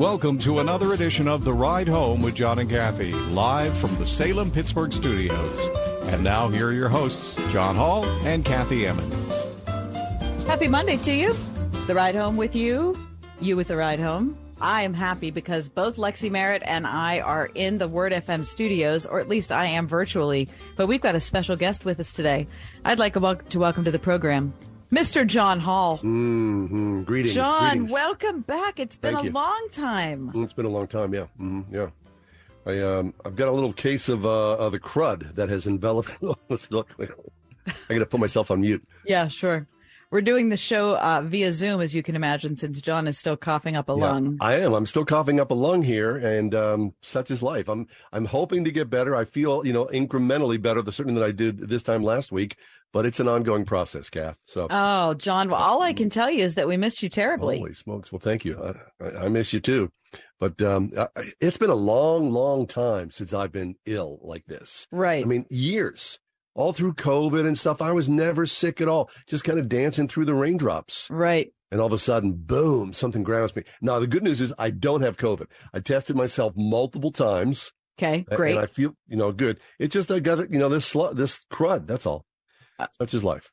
Welcome to another edition of The Ride Home with John and Kathy, live from the Salem Pittsburgh studios. And now, here are your hosts, John Hall and Kathy Emmons. Happy Monday to you. The ride home with you, you with the ride home. I am happy because both Lexi Merritt and I are in the Word FM studios, or at least I am virtually. But we've got a special guest with us today. I'd like to welcome to the program Mr. John Hall. Mm-hmm. Greetings. John, greetings. welcome back. It's been Thank a you. long time. It's been a long time, yeah. hmm yeah. I, um, I've got a little case of, uh, of the crud that has enveloped. Let's look. I got to put myself on mute. Yeah, sure. We're doing the show uh, via Zoom, as you can imagine, since John is still coughing up a Yeah, lung. I am. I'm still coughing up a lung here, and um, such is life. I'm I'm hoping to get better. I feel you know incrementally better, the certainly than I did this time last week. But it's an ongoing process, Kath. So Oh, John, well, all I can tell you is that we missed you terribly. Holy smokes! Well, thank you. I, I, I miss you too. But um, I, it's been a long, long time since I've been ill like this. Right. I mean, years. All through COVID and stuff, I was never sick at all. Just kind of dancing through the raindrops. right. And all of a sudden, boom, something grabs me. Now, the good news is I don't have COVID. I tested myself multiple times. Okay, great. And I feel, you know, good. It's just I got it, you know, this slu- this crud. That's all. Uh, Such is life.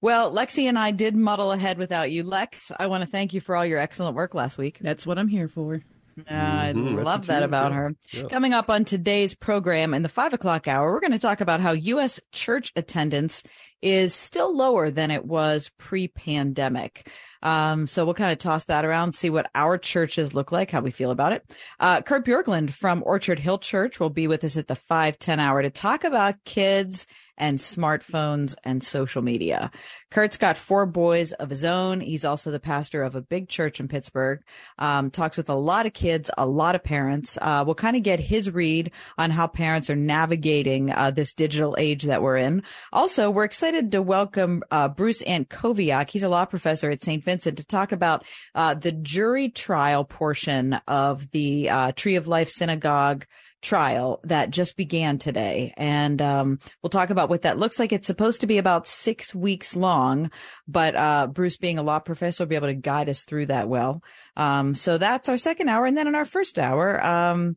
Well, Lexi and I did muddle ahead without you. Lex, I want to thank you for all your excellent work last week. That's what I'm here for. I Mhm, that's love that about yeah. her. Yeah. Coming up on today's program in the five o'clock hour, we're going to talk about how U.S. church attendance is still lower than it was pre pandemic. Um, so we'll kind of toss that around, see what our churches look like, how we feel about it. Uh, Kurt Bjorklund from Orchard Hill Church will be with us at the 510 hour to talk about kids and smartphones and social media. Kurt's got four boys of his own. He's also the pastor of a big church in Pittsburgh. Um, talks with a lot of kids, a lot of parents. Uh, we'll kind of get his read on how parents are navigating uh, this digital age that we're in. Also, we're excited to welcome uh, Bruce Antkowiak. He's a law professor at St. Vincent to talk about uh, the jury trial portion of the uh, Tree of Life Synagogue trial that just began today. And um, we'll talk about what that looks like. It's supposed to be about six weeks long, but uh, Bruce, being a law professor, will be able to guide us through that well. Um, so that's our second hour. And then in our first hour, um,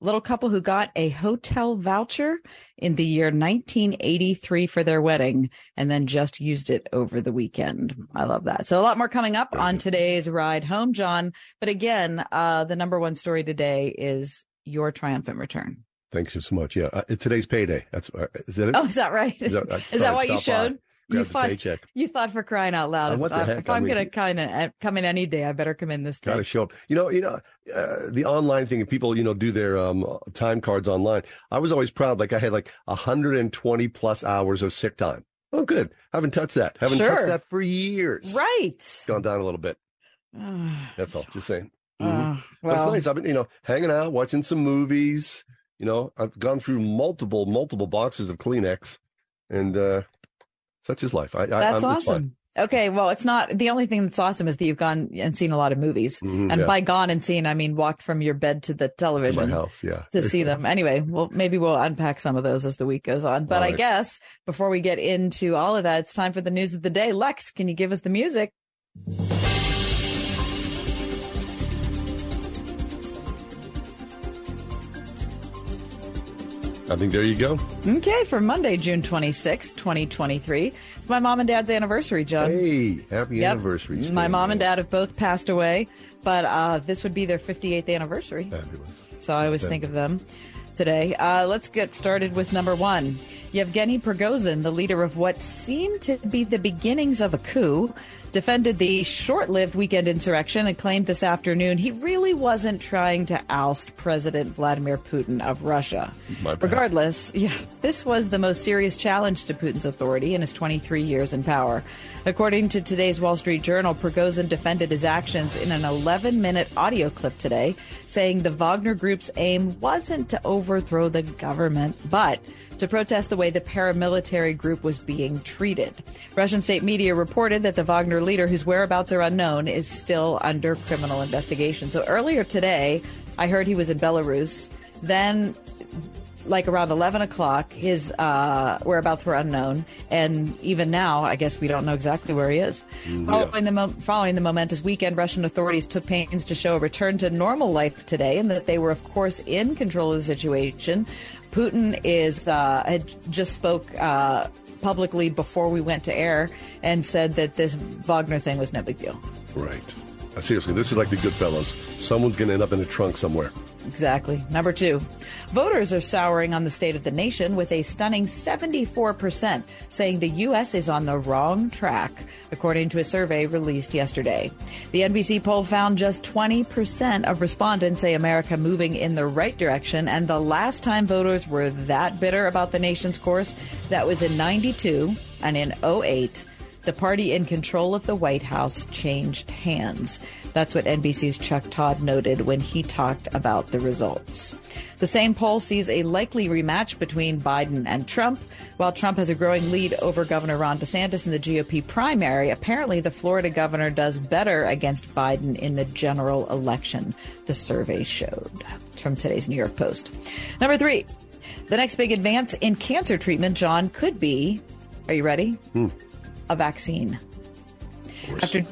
little couple who got a hotel voucher in the year 1983 for their wedding and then just used it over the weekend. I love that. So a lot more coming up on today's ride home, John. But again, uh, the number one story today is your triumphant return. Thanks so much. Yeah. Uh, today's payday. That's uh, is that it? Oh, is that right? Is that- I Is that I'd what you showed? You thought, paycheck. you thought for crying out loud. Uh, what the Uh, heck? If I I'm mean, going to kind of come in any day, I better come in this day. Got to show up. You know, you know, uh, the online thing. People, you know, do their um, time cards online. I was always proud. Like I had like 120 plus hours of sick time. Oh, good. Haven't touched that. Haven't Sure. touched that for years. Right. Gone down a little bit. Uh, That's all. Just saying. Mhm. uh, But it's nice. I've been, you know, hanging out, watching some movies. You know, I've gone through multiple, multiple boxes of Kleenex, and uh, such is life. I, I, that's I'm, awesome. Okay, well, it's not the only thing that's awesome is that you've gone and seen a lot of movies. Mhm, and yeah. by gone and seen, I mean walked from your bed to the To television. my house. Yeah. to see them. Anyway, well, maybe we'll unpack some of those as the week goes on. But All I guess before we get into all of that, it's time for the news of the day. Lex, can you give us the music? I think there you go. Okay, for Monday, June 26, 2023. It's my mom and dad's anniversary, John. Hey, happy Yep. anniversary. My mom and dad have both passed away, but uh, this would be their 58th anniversary. Fabulous. So I always think of them today. Uh, let's get started with number one. Yevgeny Prigozhin, the leader of what seemed to be the beginnings of a coup, defended the short lived weekend insurrection and claimed this afternoon he really wasn't trying to oust President Vladimir Putin of Russia. Regardless, yeah, this was the most serious challenge to Putin's authority in his 23 years in power. According to today's Wall Street Journal, Prigozhin defended his actions in an 11 minute audio clip today, saying the Wagner Group's aim wasn't to overthrow the government, but to protest the way the paramilitary group was being treated. Russian state media reported that the Wagner leader, whose whereabouts are unknown, is still under criminal investigation. So earlier today, I heard he was in Belarus. Then like around 11 o'clock. His uh, whereabouts were unknown, and even now, I guess we don't know exactly where he is. Mm, yeah. Following the mo- following the momentous weekend, Russian authorities took pains to show a return to normal life today, and that they were, of course, in control of the situation. Putin is uh, had just spoke uh, publicly before we went to air and said that this Wagner thing was no big deal. Right. Seriously, this is like the Goodfellas. Someone's going to end up in a trunk somewhere. Exactly. Number two, voters are souring on the state of the nation with a stunning 74% saying the U.S. is on the wrong track, according to a survey released yesterday. The NBC poll found just 20% of respondents say America moving in the right direction, and the last time voters were that bitter about the nation's course, that was in 92 and in 08 the party in control of the White House changed hands. That's what NBC's Chuck Todd noted when he talked about the results. The same poll sees a likely rematch between Biden and Trump. While Trump has a growing lead over Governor Ron DeSantis in the GOP primary, apparently the Florida governor does better against Biden in the general election, the survey showed. From today's New York Post. Number three, the next big advance in cancer treatment, John, could be, are you ready? Hmm a vaccine. After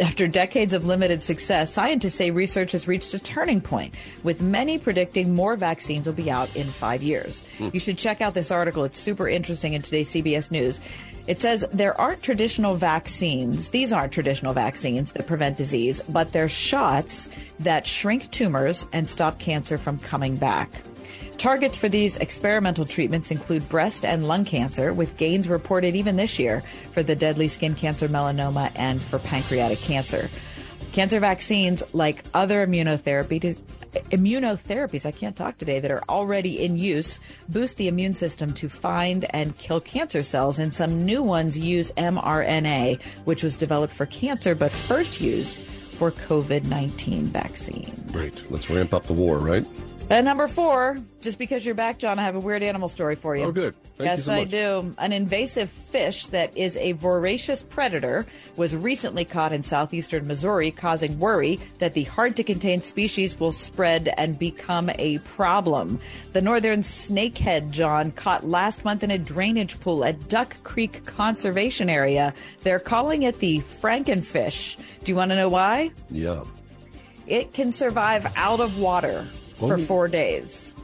after decades of limited success, scientists say research has reached a turning point, with many predicting more vaccines will be out in five years. Hmm. You should check out this article. It's super interesting in today's CBS News. It says there aren't traditional vaccines. These aren't traditional vaccines that prevent disease, but they're shots that shrink tumors and stop cancer from coming back. Targets for these experimental treatments include breast and lung cancer, with gains reported even this year for the deadly skin cancer, melanoma, and for pancreatic cancer. Cancer vaccines, like other immunotherapies, immunotherapies, I can't talk today, that are already in use, boost the immune system to find and kill cancer cells, and some new ones use mRNA, which was developed for cancer but first used for COVID 19 vaccine. Great. Let's ramp up the war, right? And number four, just because you're back, John, I have a weird animal story for you. Oh, good. Thank yes, so I do. An invasive fish that is a voracious predator was recently caught in southeastern Missouri, causing worry that the hard to contain species will spread and become a problem. The northern snakehead, John, caught last month in a drainage pool at Duck Creek Conservation Area. They're calling it the Frankenfish. Do you want to know why? Yeah. It can survive out of water for four days.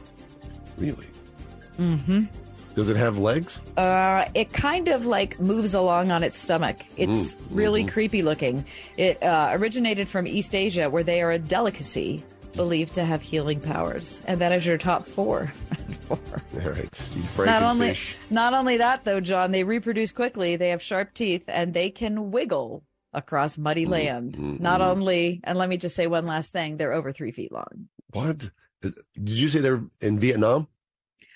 Really? Mm-hmm. Does it have legs? Uh, it kind of like moves along on its stomach. It's mm, really mm-hmm. creepy looking. It uh, originated from East Asia, where they are a delicacy believed to have healing powers, and that is your top four. four. All right. Not only, not only that, though, John, they reproduce quickly. They have sharp teeth, and they can wiggle across muddy mm, land. Mm-hmm. Not only, and let me just say one last thing: they're over three feet long. What? Did you say they're in Vietnam?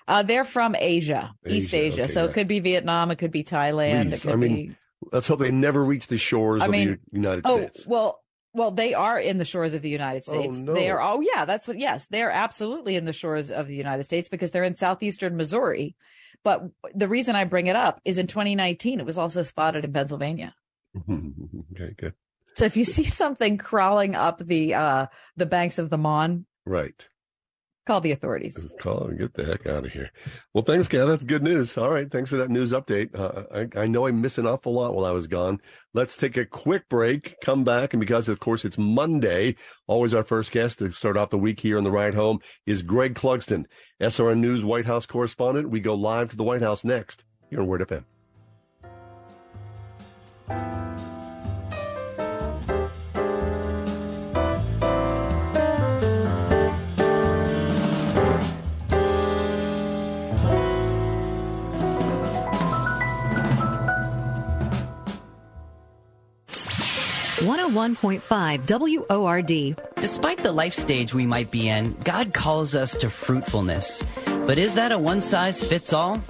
Uh, they're from Asia, Asia East Asia. Okay, so it could be Vietnam, it could be Thailand. It could I mean, be... let's hope they never reach the shores I mean, of the United oh, States. Well, well, they are in the shores of the United oh, States. Oh, no. They are. Oh, yeah, that's what. Yes, they are absolutely in the shores of the United States because they're in southeastern Missouri. But the reason I bring it up is in 2019, it was also spotted in Pennsylvania. okay, good. So if you see something crawling up the uh, the banks of the Mon, right, Call the authorities. Call and get the heck out of here. Well, thanks, Kat. That's good news. All right. Thanks for that news update. Uh, I, I, know I missed an awful lot while I was gone. Let's take a quick break, come back. And because, of course, it's Monday, always our first guest to start off the week here on the ride home is Greg Clugston, SRN News White House correspondent. We go live to the White House next here on Word FM. 101.5 WORD. Despite the life stage we might be in, God calls us to fruitfulness. But is that a one size fits all?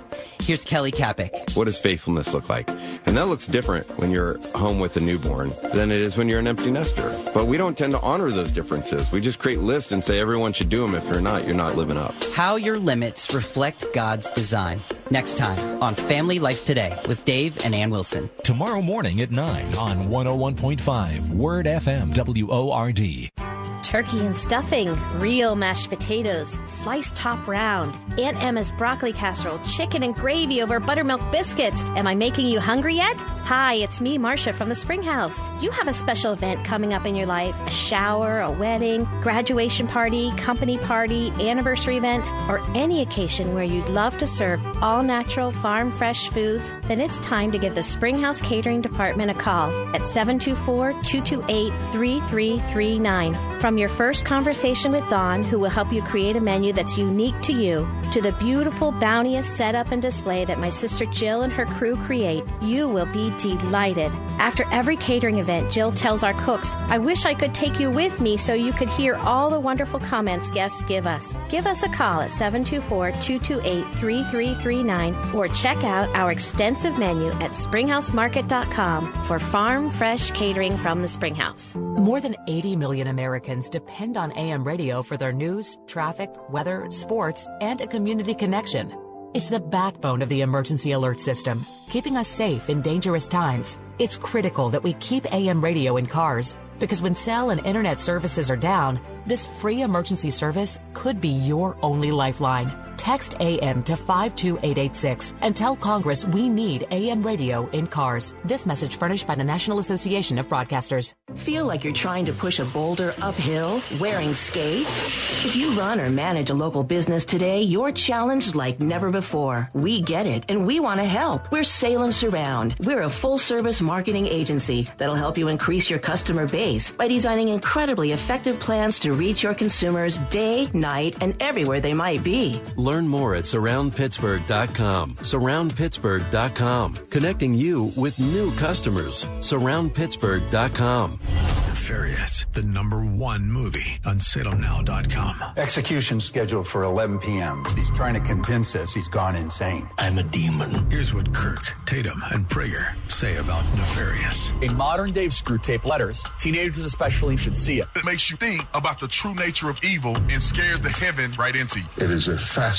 Here's Kelly Kapic. What does faithfulness look like? And that looks different when you're home with a newborn than it is when you're an empty nester. But we don't tend to honor those differences. We just create lists and say everyone should do them. If you're not, you're not living up. How your limits reflect God's design. Next time on Family Life Today with Dave and Ann Wilson. Tomorrow morning at 9 on 101.5 Word FM WORD. Turkey and stuffing, real mashed potatoes, sliced top round, Aunt Emma's broccoli casserole, chicken and gravy over buttermilk biscuits. Am I making you hungry yet? Hi, it's me, Marcia from the Spring House. Do you have a special event coming up in your life? A shower, a wedding, graduation party, company party, anniversary event, or any occasion where you'd love to serve all natural, farm fresh foods? Then it's time to give the Spring House Catering Department a call at 724 228 3339. From your first conversation with Dawn, who will help you create a menu that's unique to you, to the beautiful, bounteous setup and display that my sister Jill and her crew create, you will be delighted. After every catering event, Jill tells our cooks, I wish I could take you with me so you could hear all the wonderful comments guests give us. Give us a call at 724 228 3339 or check out our extensive menu at springhousemarket.com for farm fresh catering from the Springhouse. More than 80 million Americans depend on AM radio for their news, traffic, weather, sports, and a community connection. It's the backbone of the emergency alert system, keeping us safe in dangerous times. It's critical that we keep AM radio in cars because when cell and internet services are down, this free emergency service could be your only lifeline. Text AM to 52886 and tell Congress we need AM radio in cars. This message furnished by the National Association of Broadcasters. Feel like you're trying to push a boulder uphill wearing skates? If you run or manage a local business today, you're challenged like never before. We get it and we want to help. We're Salem Surround. We're a full service marketing agency that'll help you increase your customer base by designing incredibly effective plans to reach your consumers day, night, and everywhere they might be. Learn more at surroundpittsburgh.com. Surroundpittsburgh.com. Connecting you with new customers. Surroundpittsburgh.com. Nefarious, the number one movie on salemnow.com. Execution scheduled for 11 p.m. He's trying to convince us he's gone insane. I'm a demon. Here's what Kirk, Tatum, and Prager say about Nefarious. A modern day Screwtape letters. Teenagers especially should see it. It makes you think about the true nature of evil and scares the heaven right into you. It is a fascinating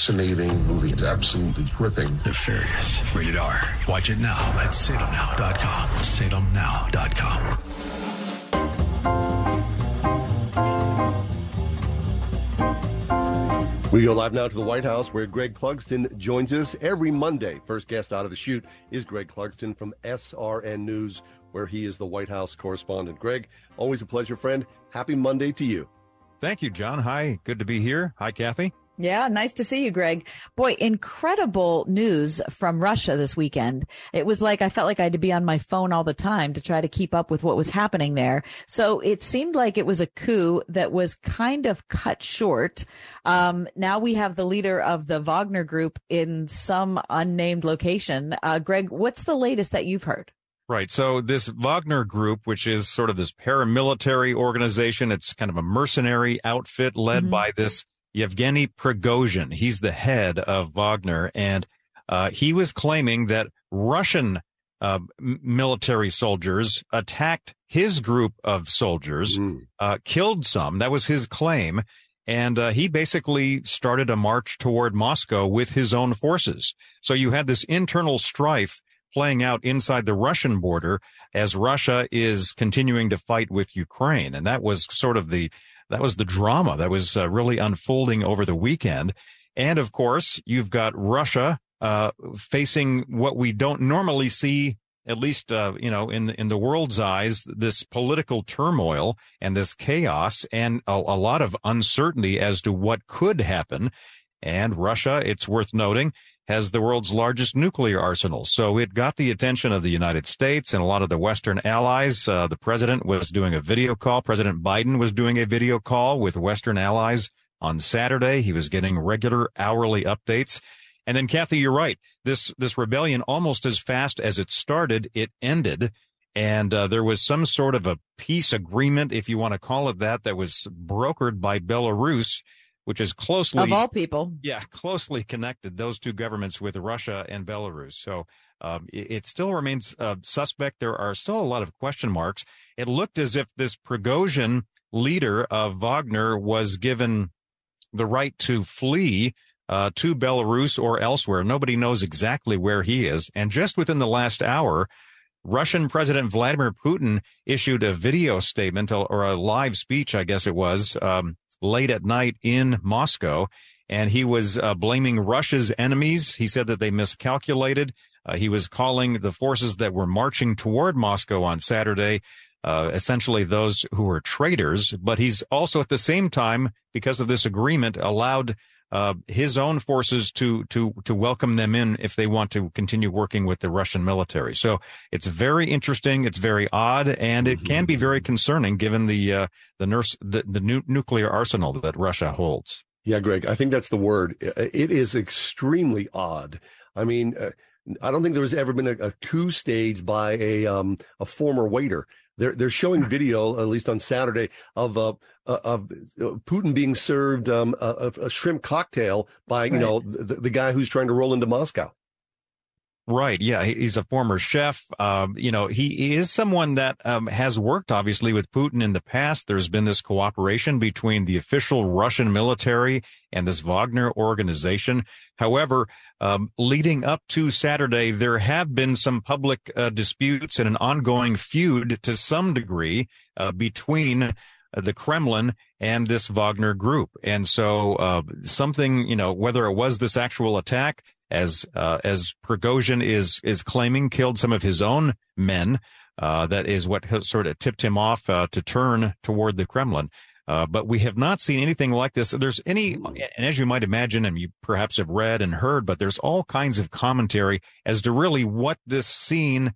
movie. It's absolutely gripping. Nefarious. Rated R. Watch it now at salemnow.com. Salemnow.com. We go live now to the White House where Greg Clugston joins us every Monday. First guest out of the chute is Greg Clugston from SRN News, where he is the White House correspondent. Greg, always a pleasure, friend. Happy Monday to you. Thank you, John. Hi. Good to be here. Hi, Kathy. Yeah, nice to see you, Greg. Boy, incredible news from Russia this weekend. It was like I felt like I had to be on my phone all the time to try to keep up with what was happening there. So it seemed like it was a coup that was kind of cut short. Um, now we have the leader of the Wagner group in some unnamed location. Uh, Greg, what's the latest that you've heard? Right. So this Wagner group, which is sort of this paramilitary organization, it's kind of a mercenary outfit led mm-hmm. by this Yevgeny Prigozhin. He's the head of Wagner, and uh, he was claiming that Russian uh, military soldiers attacked his group of soldiers, mm. uh, killed some. That was his claim. And uh, he basically started a march toward Moscow with his own forces. So you had this internal strife playing out inside the Russian border as Russia is continuing to fight with Ukraine. And that was sort of the that was the drama that was uh, really unfolding over the weekend. And of course, you've got Russia uh, facing what we don't normally see, at least uh, you know in in the world's eyes, this political turmoil and this chaos, and a, a lot of uncertainty as to what could happen. And Russia, it's worth noting, has the world's largest nuclear arsenal. So it got the attention of the United States and a lot of the Western allies. Uh, the president was doing a video call. President Biden was doing a video call with Western allies on Saturday. He was getting regular hourly updates. And then Kathy, you're right. This, this rebellion almost as fast as it started, it ended. And uh, there was some sort of a peace agreement, if you want to call it that, that was brokered by Belarus which is closely of all people, yeah, closely connected those two governments with Russia and Belarus. So um, it, it, still remains uh, suspect. There are still a lot of question marks. It looked as if this Prigozhin leader of Wagner was given the right to flee uh, to Belarus or elsewhere. Nobody knows exactly where he is. And just within the last hour, Russian President Vladimir Putin issued a video statement or a live speech, I guess it was, um, late at night in Moscow. And he was uh, blaming Russia's enemies. He said that they miscalculated. Uh, he was calling the forces that were marching toward Moscow on Saturday uh, essentially those who were traitors. But he's also at the same time, because of this agreement, allowed uh, his own forces to to to welcome them in if they want to continue working with the Russian military. So it's very interesting. It's very odd, and it can be very concerning given the uh, the nurse the, the nu- nuclear arsenal that Russia holds. Yeah, Greg, I think that's the word. It is extremely odd. I mean, uh, I don't think there has ever been a, a coup staged by a um, a former waiter. They're they're showing video, at least on Saturday, of uh, uh of Putin being served um, a, a, shrimp cocktail by you right. know the, the guy who's trying to roll into Moscow. Right. Yeah. He's a former chef. Um, you know, he is someone that um, has worked obviously with Putin in the past. There's been this cooperation between the official Russian military and this Wagner organization. However, um, leading up to Saturday, there have been some public uh, disputes and an ongoing feud to some degree uh, between uh, the Kremlin and this Wagner group. And so, uh, something, you know, whether it was this actual attack, as uh, as Prigozhin is is claiming killed some of his own men. Uh, that is what sort of tipped him off uh, to turn toward the Kremlin. Uh, but we have not seen anything like this. There's any, and as you might imagine, and you perhaps have read and heard, but there's all kinds of commentary as to really what this scene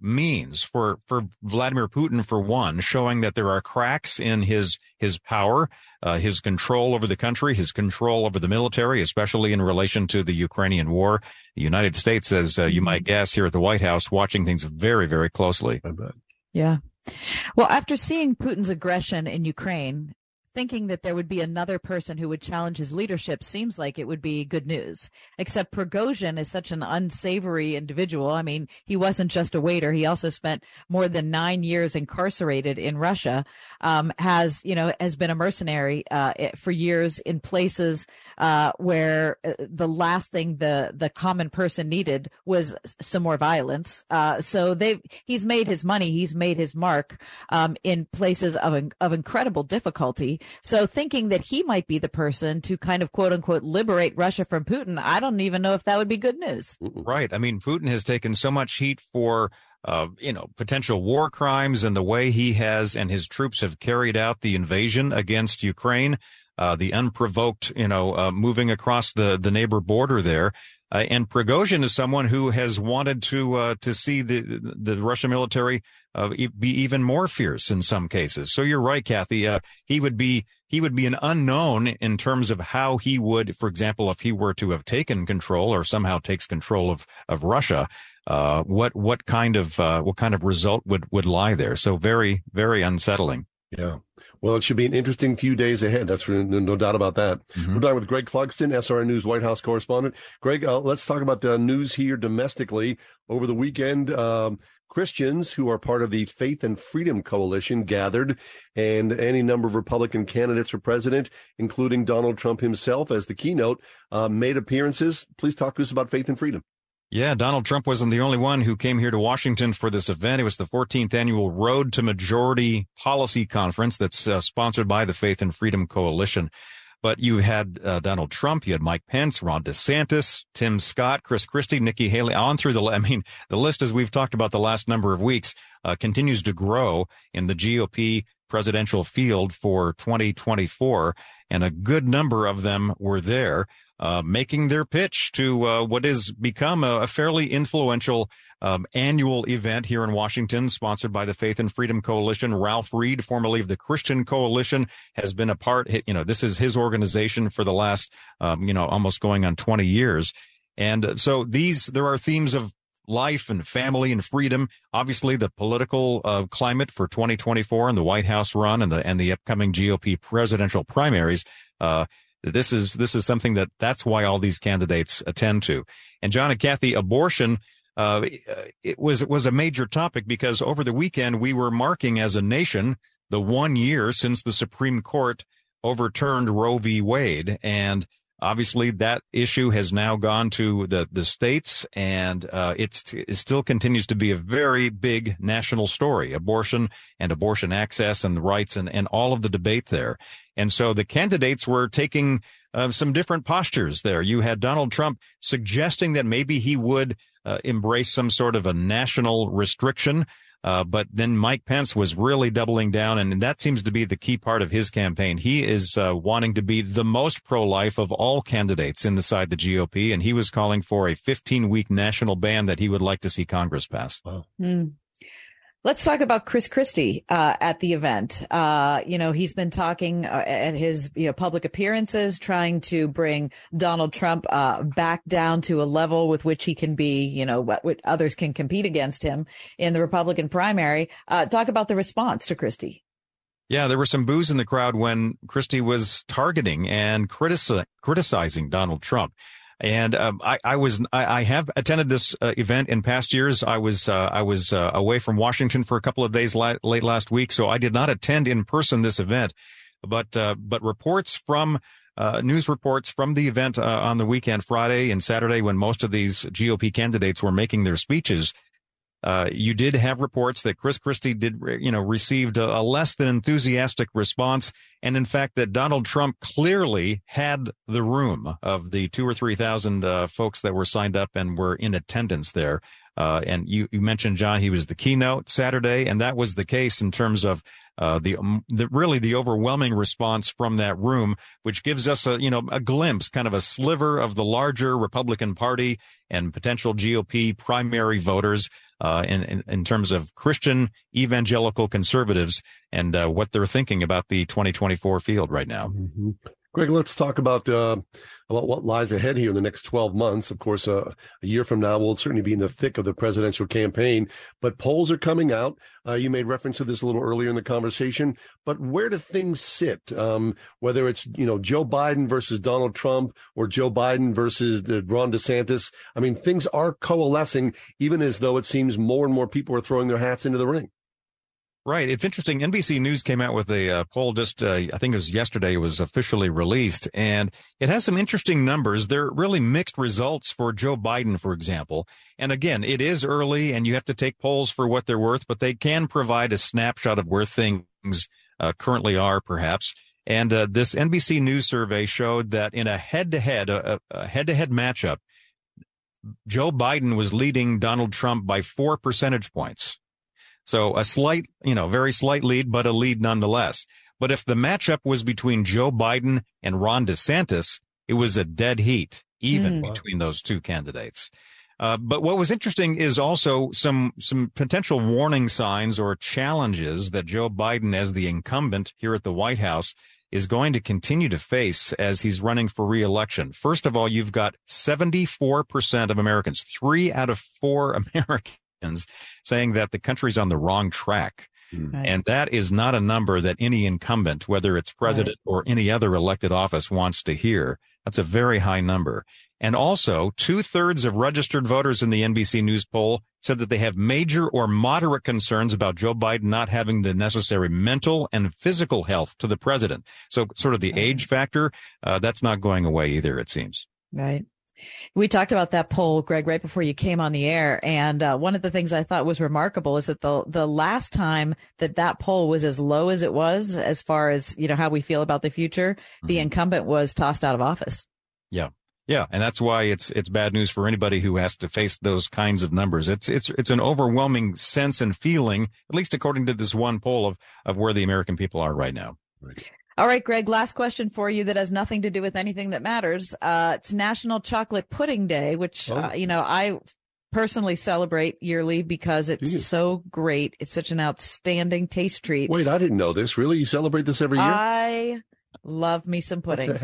means for for Vladimir Putin for one, showing that there are cracks in his his power, uh, his control over the country, his control over the military, especially in relation to the Ukrainian war. The United States, as uh, you might guess, here at the White House, watching things very very closely. Yeah. Well, after seeing Putin's aggression in Ukraine, thinking that there would be another person who would challenge his leadership seems like it would be good news. Except Prigozhin is such an unsavory individual. I mean, he wasn't just a waiter. He also spent more than nine years incarcerated in Russia. Um, has, you know, has been a mercenary, uh, for years in places, uh, where uh, the last thing the, the common person needed was some more violence. Uh, so they've, he's made his money. He's made his mark, um, in places of, of incredible difficulty. So thinking that he might be the person to kind of quote unquote liberate Russia from Putin, I don't even know if that would be good news. Right. I mean, Putin has taken so much heat for uh, you know, potential war crimes and the way he has and his troops have carried out the invasion against Ukraine, uh, the unprovoked, you know, uh, moving across the, the neighbor border there. Uh, and Prigozhin is someone who has wanted to uh, to see the the Russian military uh, be even more fierce in some cases. So you're right, Kathy. Uh, he would be he would be an unknown in terms of how he would, for example, if he were to have taken control or somehow takes control of of Russia. Uh, what what kind of uh, what kind of result would would lie there? So very very unsettling. Yeah. Well, it should be an interesting few days ahead. That's no, doubt about that. Mm-hmm. We're talking with Greg Clugston, SRN News White House correspondent. Greg, uh, let's talk about the news here domestically. Over the weekend, um, Christians who are part of the Faith and Freedom Coalition gathered, and any number of Republican candidates for president, including Donald Trump himself as the keynote, uh, made appearances. Please talk to us about faith and freedom. Yeah, Donald Trump wasn't the only one who came here to Washington for this event. It was the 14th annual Road to Majority Policy Conference that's uh, sponsored by the Faith and Freedom Coalition. But you had uh, Donald Trump, you had Mike Pence, Ron DeSantis, Tim Scott, Chris Christie, Nikki Haley, on through the, I mean, the list, as we've talked about the last number of weeks, uh, continues to grow in the GOP presidential field for 2024. And a good number of them were there uh, making their pitch to uh, what has become a, a fairly influential um, annual event here in Washington, sponsored by the Faith and Freedom Coalition. Ralph Reed, formerly of the Christian Coalition, has been a part. You know, this is his organization for the last, um, you know, almost going on 20 years. And so these, there are themes of life and family and freedom. Obviously, the political uh, climate for 2024 and the White House run and the and the upcoming GOP presidential primaries. Uh, this is this is something that that's why all these candidates attend to. And John and Kathy, abortion uh, it was it was a major topic because over the weekend we were marking as a nation the one year since the Supreme Court overturned Roe v. Wade, and Obviously, that issue has now gone to the, the states and, uh, it still continues to be a very big national story, abortion and abortion access and rights and, and all of the debate there. And so the candidates were taking uh, some different postures there. You had Donald Trump suggesting that maybe he would uh, embrace some sort of a national restriction uh, but then Mike Pence was really doubling down, and that seems to be the key part of his campaign. He is uh, wanting to be the most pro-life of all candidates inside the GOP, and he was calling for a 15-week national ban that he would like to see Congress pass. Wow. Mm. Let's talk about Chris Christie uh, at the event. Uh, you know, he's been talking uh, at his you know public appearances, trying to bring Donald Trump uh, back down to a level with which he can be, you know, what, what others can compete against him in the Republican primary. Uh, talk about the response to Christie. Yeah, there were some boos in the crowd when Christie was targeting and critici- criticizing Donald Trump. And um, I, I, was I, I, have attended this uh, event in past years. I was uh, I was uh, away from Washington for a couple of days la- late last week, so I did not attend in person this event. But uh, but reports from uh, news reports from the event uh, on the weekend, Friday and Saturday, when most of these GOP candidates were making their speeches, uh, you did have reports that Chris Christie did, you know, received a, a, less than enthusiastic response. And in fact, that Donald Trump clearly had the room of the two or 3,000 uh, folks that were signed up and were in attendance there. Uh, and you, you mentioned, John, he was the keynote Saturday, and that was the case in terms of uh, the, um, the, really the overwhelming response from that room, which gives us a you know a glimpse, kind of a sliver of the larger Republican Party and potential GOP primary voters uh, in, in, in terms of Christian evangelical conservatives and uh, what they're thinking about the 2024 field right now. Mm-hmm. Greg, let's talk about uh, about what lies ahead here in the next 12 months. Of course, uh, a year from now, we'll certainly be in the thick of the presidential campaign, but polls are coming out. Uh, you made reference to this a little earlier in the conversation, but where do things sit? Um, whether it's, you know, Joe Biden versus Donald Trump or Joe Biden versus Ron DeSantis. I mean, things are coalescing, even as though it seems more and more people are throwing their hats into the ring. Right. It's interesting. NBC News came out with a uh, poll just, uh, I think it was yesterday, it was officially released, and it has some interesting numbers. They're really mixed results for Joe Biden, for example. And again, it is early and you have to take polls for what they're worth, but they can provide a snapshot of where things uh, currently are, perhaps. And uh, this NBC News survey showed that in a head to head, a head to head matchup, Joe Biden was leading Donald Trump by four percentage points. So a slight, you know, very slight lead, but a lead nonetheless. But if the matchup was between Joe Biden and Ron DeSantis, it was a dead heat, even mm. between those two candidates. Uh, but what was interesting is also some some potential warning signs or challenges that Joe Biden, as the incumbent here at the White House, is going to continue to face as he's running for reelection. First of all, you've got 74% of Americans, three out of four Americans saying that the country's on the wrong track. Hmm. Right. And that is not a number that any incumbent, whether it's president right. or any other elected office, wants to hear. That's a very high number. And also, two thirds of registered voters in the NBC News poll said that they have major or moderate concerns about Joe Biden not having the necessary mental and physical health to the president. So, sort of the right. age factor, uh, that's not going away either, it seems. Right. We talked about that poll, Greg, right before you came on the air, and uh, one of the things I thought was remarkable is that the the last time that that poll was as low as it was, as far as you know how we feel about the future, mm-hmm. the incumbent was tossed out of office. Yeah, yeah, and that's why it's it's bad news for anybody who has to face those kinds of numbers. It's it's it's an overwhelming sense and feeling, at least according to this one poll of of where the American people are right now. Right. All right, Greg, last question for you that has nothing to do with anything that matters. Uh, it's National Chocolate Pudding Day, which, uh, oh. uh, you know, I personally celebrate yearly because it's so great. It's such an outstanding taste treat. Wait, I didn't know this. Really? You celebrate this every year? I love me some pudding.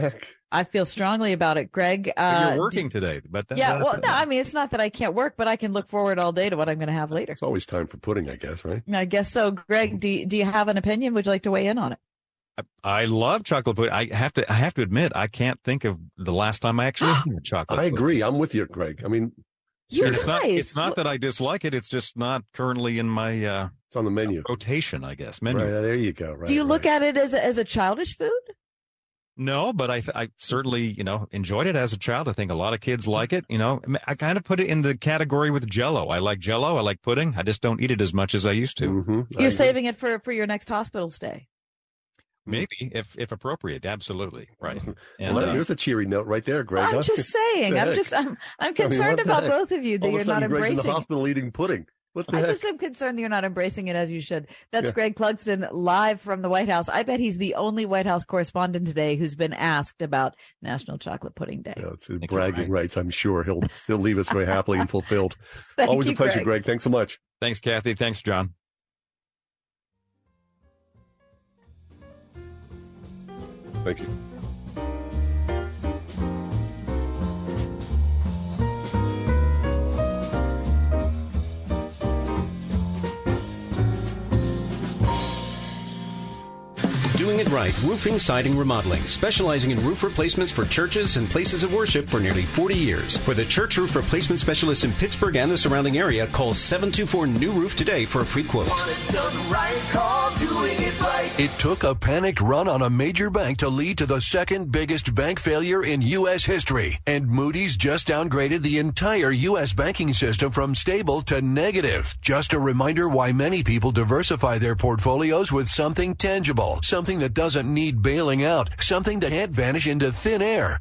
I feel strongly about it, Greg. Uh, you're working do, today, but yeah. Well, no, I mean it's not that I can't work, but I can look forward all day to what I'm going to have later. It's always time for pudding, I guess, right? I guess so. Greg, do do you have an opinion? Would you like to weigh in on it? I love chocolate pudding. I have to. I have to admit, I can't think of the last time I actually had chocolate. I agree. I'm with you, Greg. I mean, you it's guys, not. It's not that I dislike it. It's just not currently in my. uh It's on the menu rotation, I guess. Menu. Right there, you go. Right, Do you right. look at it as a, as a childish food? No, but I, I certainly, you know, enjoyed it as a child. I think a lot of kids like it. You know, I kind of put it in the category with Jello. I like Jello. I like pudding. I just don't eat it as much as I used to. Mm-hmm. You're saving it for for your next hospital stay. Maybe if if appropriate, absolutely right. And, well, uh, there's a cheery note right there, Greg. I'm just saying. I'm just I'm I'm concerned I mean, about both of you that you're not embracing. in the hospital eating pudding. What the I heck? just am concerned that you're not embracing it as you should. That's Yeah. Greg Clugston live from the White House. I bet he's the only White House correspondent today who's been asked about National Chocolate Pudding Day. Yeah, it's his bragging rights. I'm sure he'll he'll leave us very happily and fulfilled. Thank Always you, a pleasure, Greg. Greg. Thanks so much. Thanks, Kathy. Thanks, John. Thank you. Doing it right, roofing, siding, remodeling, specializing in roof replacements for churches and places of worship for nearly 40 years. For the church roof replacement specialist in Pittsburgh and the surrounding area, call 724 New Roof today for a free quote. It took a panicked run on a major bank to lead to the second biggest bank failure in U.S. history. And Moody's just downgraded the entire U.S. banking system from stable to negative. Just a reminder why many people diversify their portfolios with something tangible, something that doesn't need bailing out, something that can't vanish into thin air.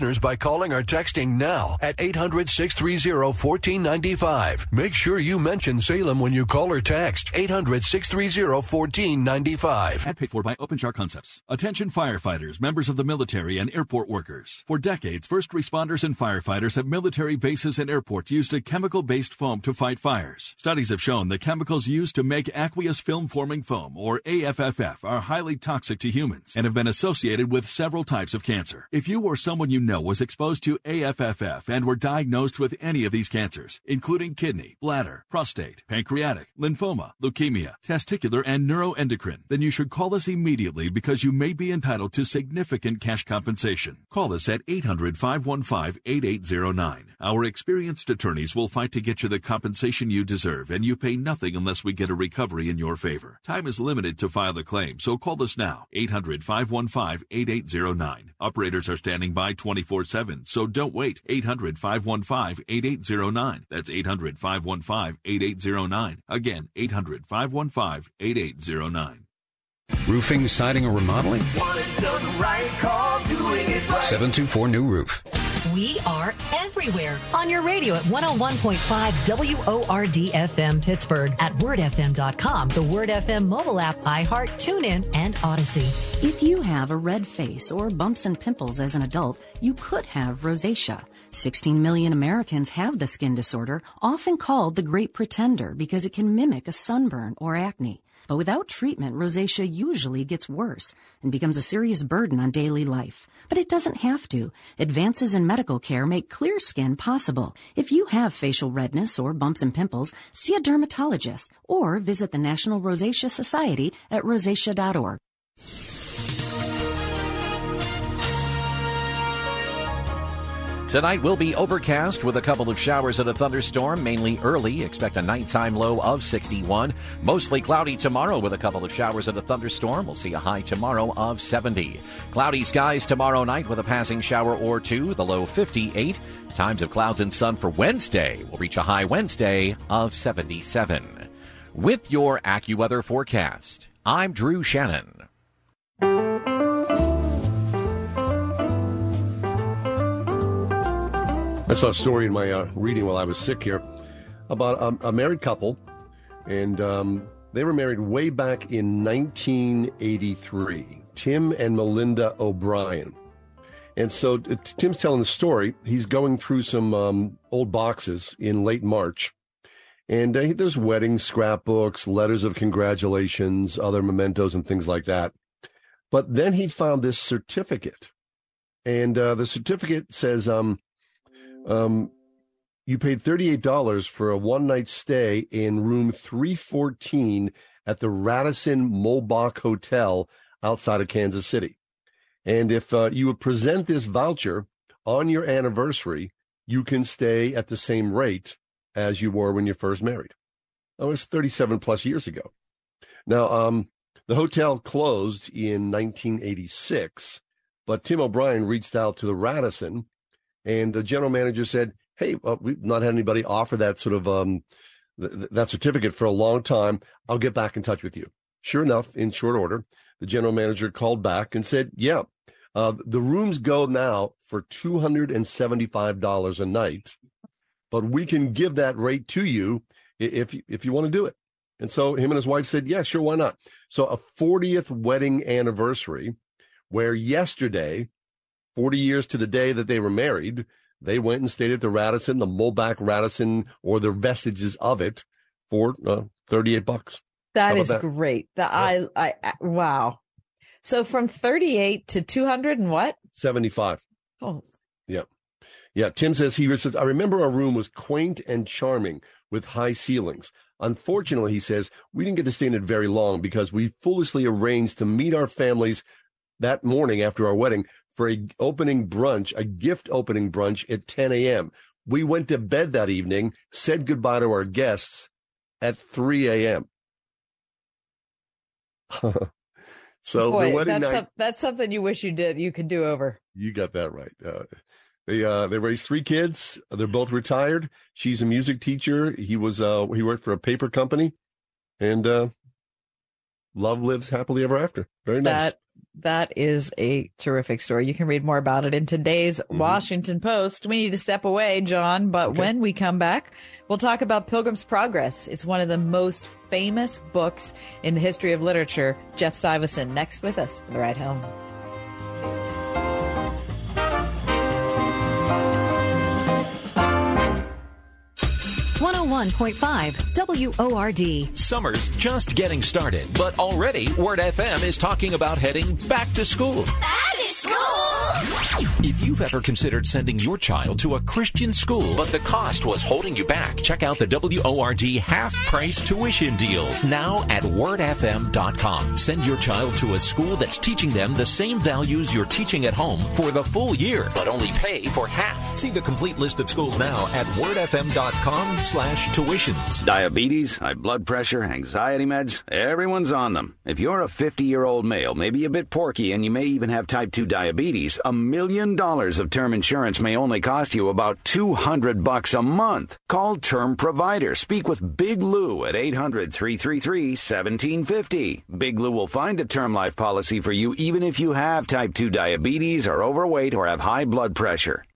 by calling or texting now at 800 630 1495. Make sure you mention Salem when you call or text 800 630 1495. And paid for by OpenShar Concepts. Attention firefighters, members of the military, and airport workers. For decades, first responders and firefighters at military bases and airports used a chemical based foam to fight fires. Studies have shown the chemicals used to make aqueous film forming foam, or AFFF, are highly toxic to humans and have been associated with several types of cancer. If you or someone you know was exposed to AFFF and were diagnosed with any of these cancers, including kidney, bladder, prostate, pancreatic, lymphoma, leukemia, testicular, and neuroendocrine, then you should call us immediately because you may be entitled to significant cash compensation. Call us at 800 515 8809. Our experienced attorneys will fight to get you the compensation you deserve, and you pay nothing unless we get a recovery in your favor. Time is limited to file the claim, so call us now. 800 515 8809. Operators are standing by 24 7, so don't wait. 800 515 8809. That's 800 515 8809. Again, 800 515 8809. Roofing, siding, or remodeling? 724 New Roof. We are everywhere on your radio at 101.5 WORD FM Pittsburgh, at wordfm.com, the Word FM mobile app, iHeart, TuneIn, and Audacy. If you have a red face or bumps and pimples as an adult, you could have rosacea. 16 million Americans have the skin disorder, often called the Great Pretender because it can mimic a sunburn or acne. But without treatment, rosacea usually gets worse and becomes a serious burden on daily life. But it doesn't have to. Advances in medical care make clear skin possible. If you have facial redness or bumps and pimples, see a dermatologist or visit the National Rosacea Society at rosacea.org. Tonight will be overcast with a couple of showers and a thunderstorm, mainly early. Expect a nighttime low of 61. Mostly cloudy tomorrow with a couple of showers and a thunderstorm. We'll see a high tomorrow of 70. Cloudy skies tomorrow night with a passing shower or two, the low 58. Times of clouds and sun for Wednesday will reach a high Wednesday of 77. With your AccuWeather forecast, I'm Drew Shannon. I saw a story in my uh, reading while I was sick here about um, a married couple, and um, they were married way back in 1983. Tim and Melinda O'Brien. And so uh, Tim's telling the story. He's going through some um, old boxes in late March. And uh, there's wedding scrapbooks, letters of congratulations, other mementos, and things like that. But then he found this certificate And uh, the certificate says um, um, you paid $38 for a one night stay in room 314 at the Radisson Muehlebach Hotel outside of Kansas City. And if uh, you would present this voucher on your anniversary, you can stay at the same rate as you were when you first married. That was 37 plus years ago. Now, um, the hotel closed in 1986, but Tim O'Brien reached out to the Radisson, and the general manager said, "Hey, uh, we've not had anybody offer that sort of um, th- that certificate for a long time. I'll get back in touch with you." Sure enough, in short order, the general manager called back and said, "Yeah, uh, the rooms go now for two hundred and seventy-five dollars a night, but we can give that rate to you if if you want to do it." And so him and his wife said, "Yeah, sure, why not?" So a 40th wedding anniversary, where yesterday, 40 years to the day that they were married, they went and stayed at the Radisson, the Muehlebach Radisson, or the vestiges of it, for uh, 38 bucks. That is that? great. The yeah. I, I, wow. So from 38 to 200 and what? 75. Oh. Yeah. Yeah. Tim says he says, I remember our room was quaint and charming with high ceilings. Unfortunately, he says, we didn't get to stay in it very long because we foolishly arranged to meet our families that morning after our wedding for a opening brunch, a gift opening brunch at 10 a.m. We went to bed that evening, said goodbye to our guests at 3 a.m. so Boy, the wedding that's night, a, that's something you wish you did you could do over. You got that right. Uh, they uh, they raised three kids. They're both retired. She's a music teacher. He was uh, he worked for a paper company, and uh, love lives happily ever after. Very nice. That that is a terrific story. You can read more about it in today's mm-hmm. Washington Post. We need to step away, John, but okay. when we come back, we'll talk about Pilgrim's Progress. It's one of the most famous books in the history of literature. Jeff Stivason next with us for the ride home. 101.5 WORD. Summer's just getting started, but already Word FM is talking about heading back to school. Back to school? If you've ever considered sending your child to a Christian school, but the cost was holding you back, check out the WORD half price tuition deals now at wordfm.com. Send your child to a school that's teaching them the same values you're teaching at home for the full year, but only pay for half. See the complete list of schools now at wordfm.com slash tuitions. Diabetes, high blood pressure, anxiety meds, everyone's on them. If you're a 50 year old male, maybe a bit porky, and you may even have type 2 diabetes, a million dollars of term insurance may only cost you about 200 bucks a month. Call Term Provider. Speak with Big Lou at 800 333 1750. Big Lou will find a term life policy for you even if you have type 2 diabetes, are overweight, or have high blood pressure.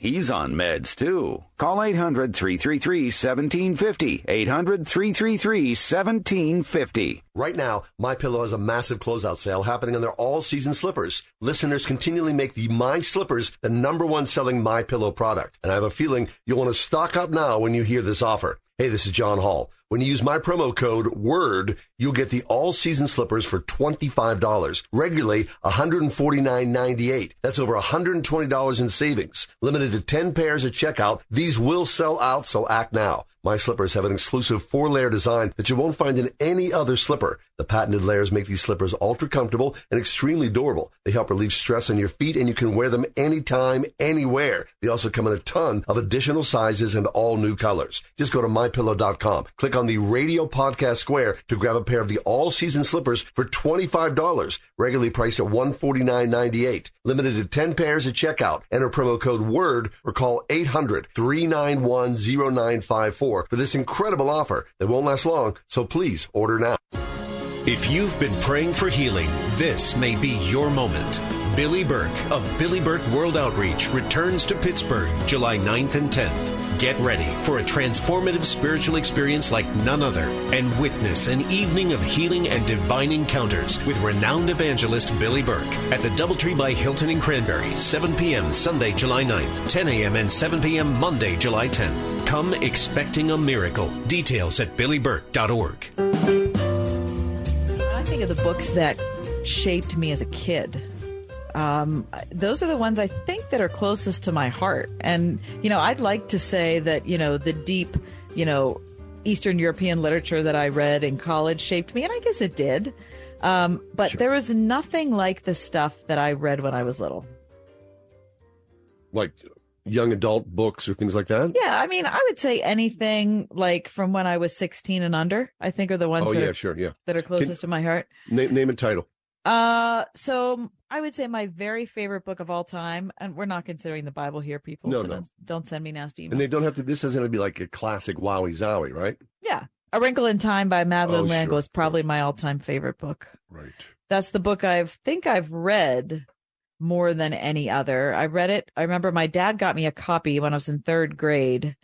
He's on meds too. Call 800 333 1750. 800 333 1750. Right now, My Pillow has a massive closeout sale happening on their all-season slippers. Listeners continually make the My Slippers the number one selling My Pillow product, and I have a feeling you'll want to stock up now when you hear this offer. Hey, this is John Hall. When you use my promo code WORD, you'll get the all-season slippers for $25. Regularly $149.98. That's over $120 in savings. Limited to 10 pairs at checkout. These will sell out, so act now. My slippers have an exclusive four-layer design that you won't find in any other slipper. The patented layers make these slippers ultra comfortable and extremely durable. They help relieve stress on your feet and you can wear them anytime, anywhere. They also come in a ton of additional sizes and all new colors. Just go to mypillow.com. Click on the radio podcast square to grab a pair of the all season slippers for $25, regularly priced at $149.98. Limited to 10 pairs at checkout. Enter promo code WORD or call 800 391 0954 for this incredible offer that won't last long. So please order now. If you've been praying for healing, this may be your moment. Billy Burke of Billy Burke World Outreach returns to Pittsburgh July 9th and 10th. Get ready for a transformative spiritual experience like none other and witness an evening of healing and divine encounters with renowned evangelist Billy Burke at the Doubletree by Hilton in Cranberry, 7 p.m. Sunday, July 9th, 10 a.m. and 7 p.m. Monday, July 10th. Come expecting a miracle. Details at billyburke.org. I think of the books that shaped me as a kid. Um, those are the ones I think that are closest to my heart. And, you know, I'd like to say that, you know, the deep, you know, Eastern European literature that I read in college shaped me, and I guess it did. Um, but sure. there was nothing like the stuff that I read when I was little. Like young adult books or things like that? Yeah, I mean, I would say anything like from when I was 16 and under, I think are the ones oh, that, yeah, are, sure, yeah. that are closest Can, to my heart. Name, name a title. Uh, so I would say my very favorite book of all time, and we're not considering the Bible here, people. No, so no. Don't, don't send me nasty emails. And they don't have to. This doesn't have to be like a classic Wowie Zowie, right? Yeah, A Wrinkle in Time by Madeleine Oh, L'Engle sure, is probably my all-time favorite book. Right. That's the book I think I've read more than any other. I read it. I remember my dad got me a copy when I was in third grade,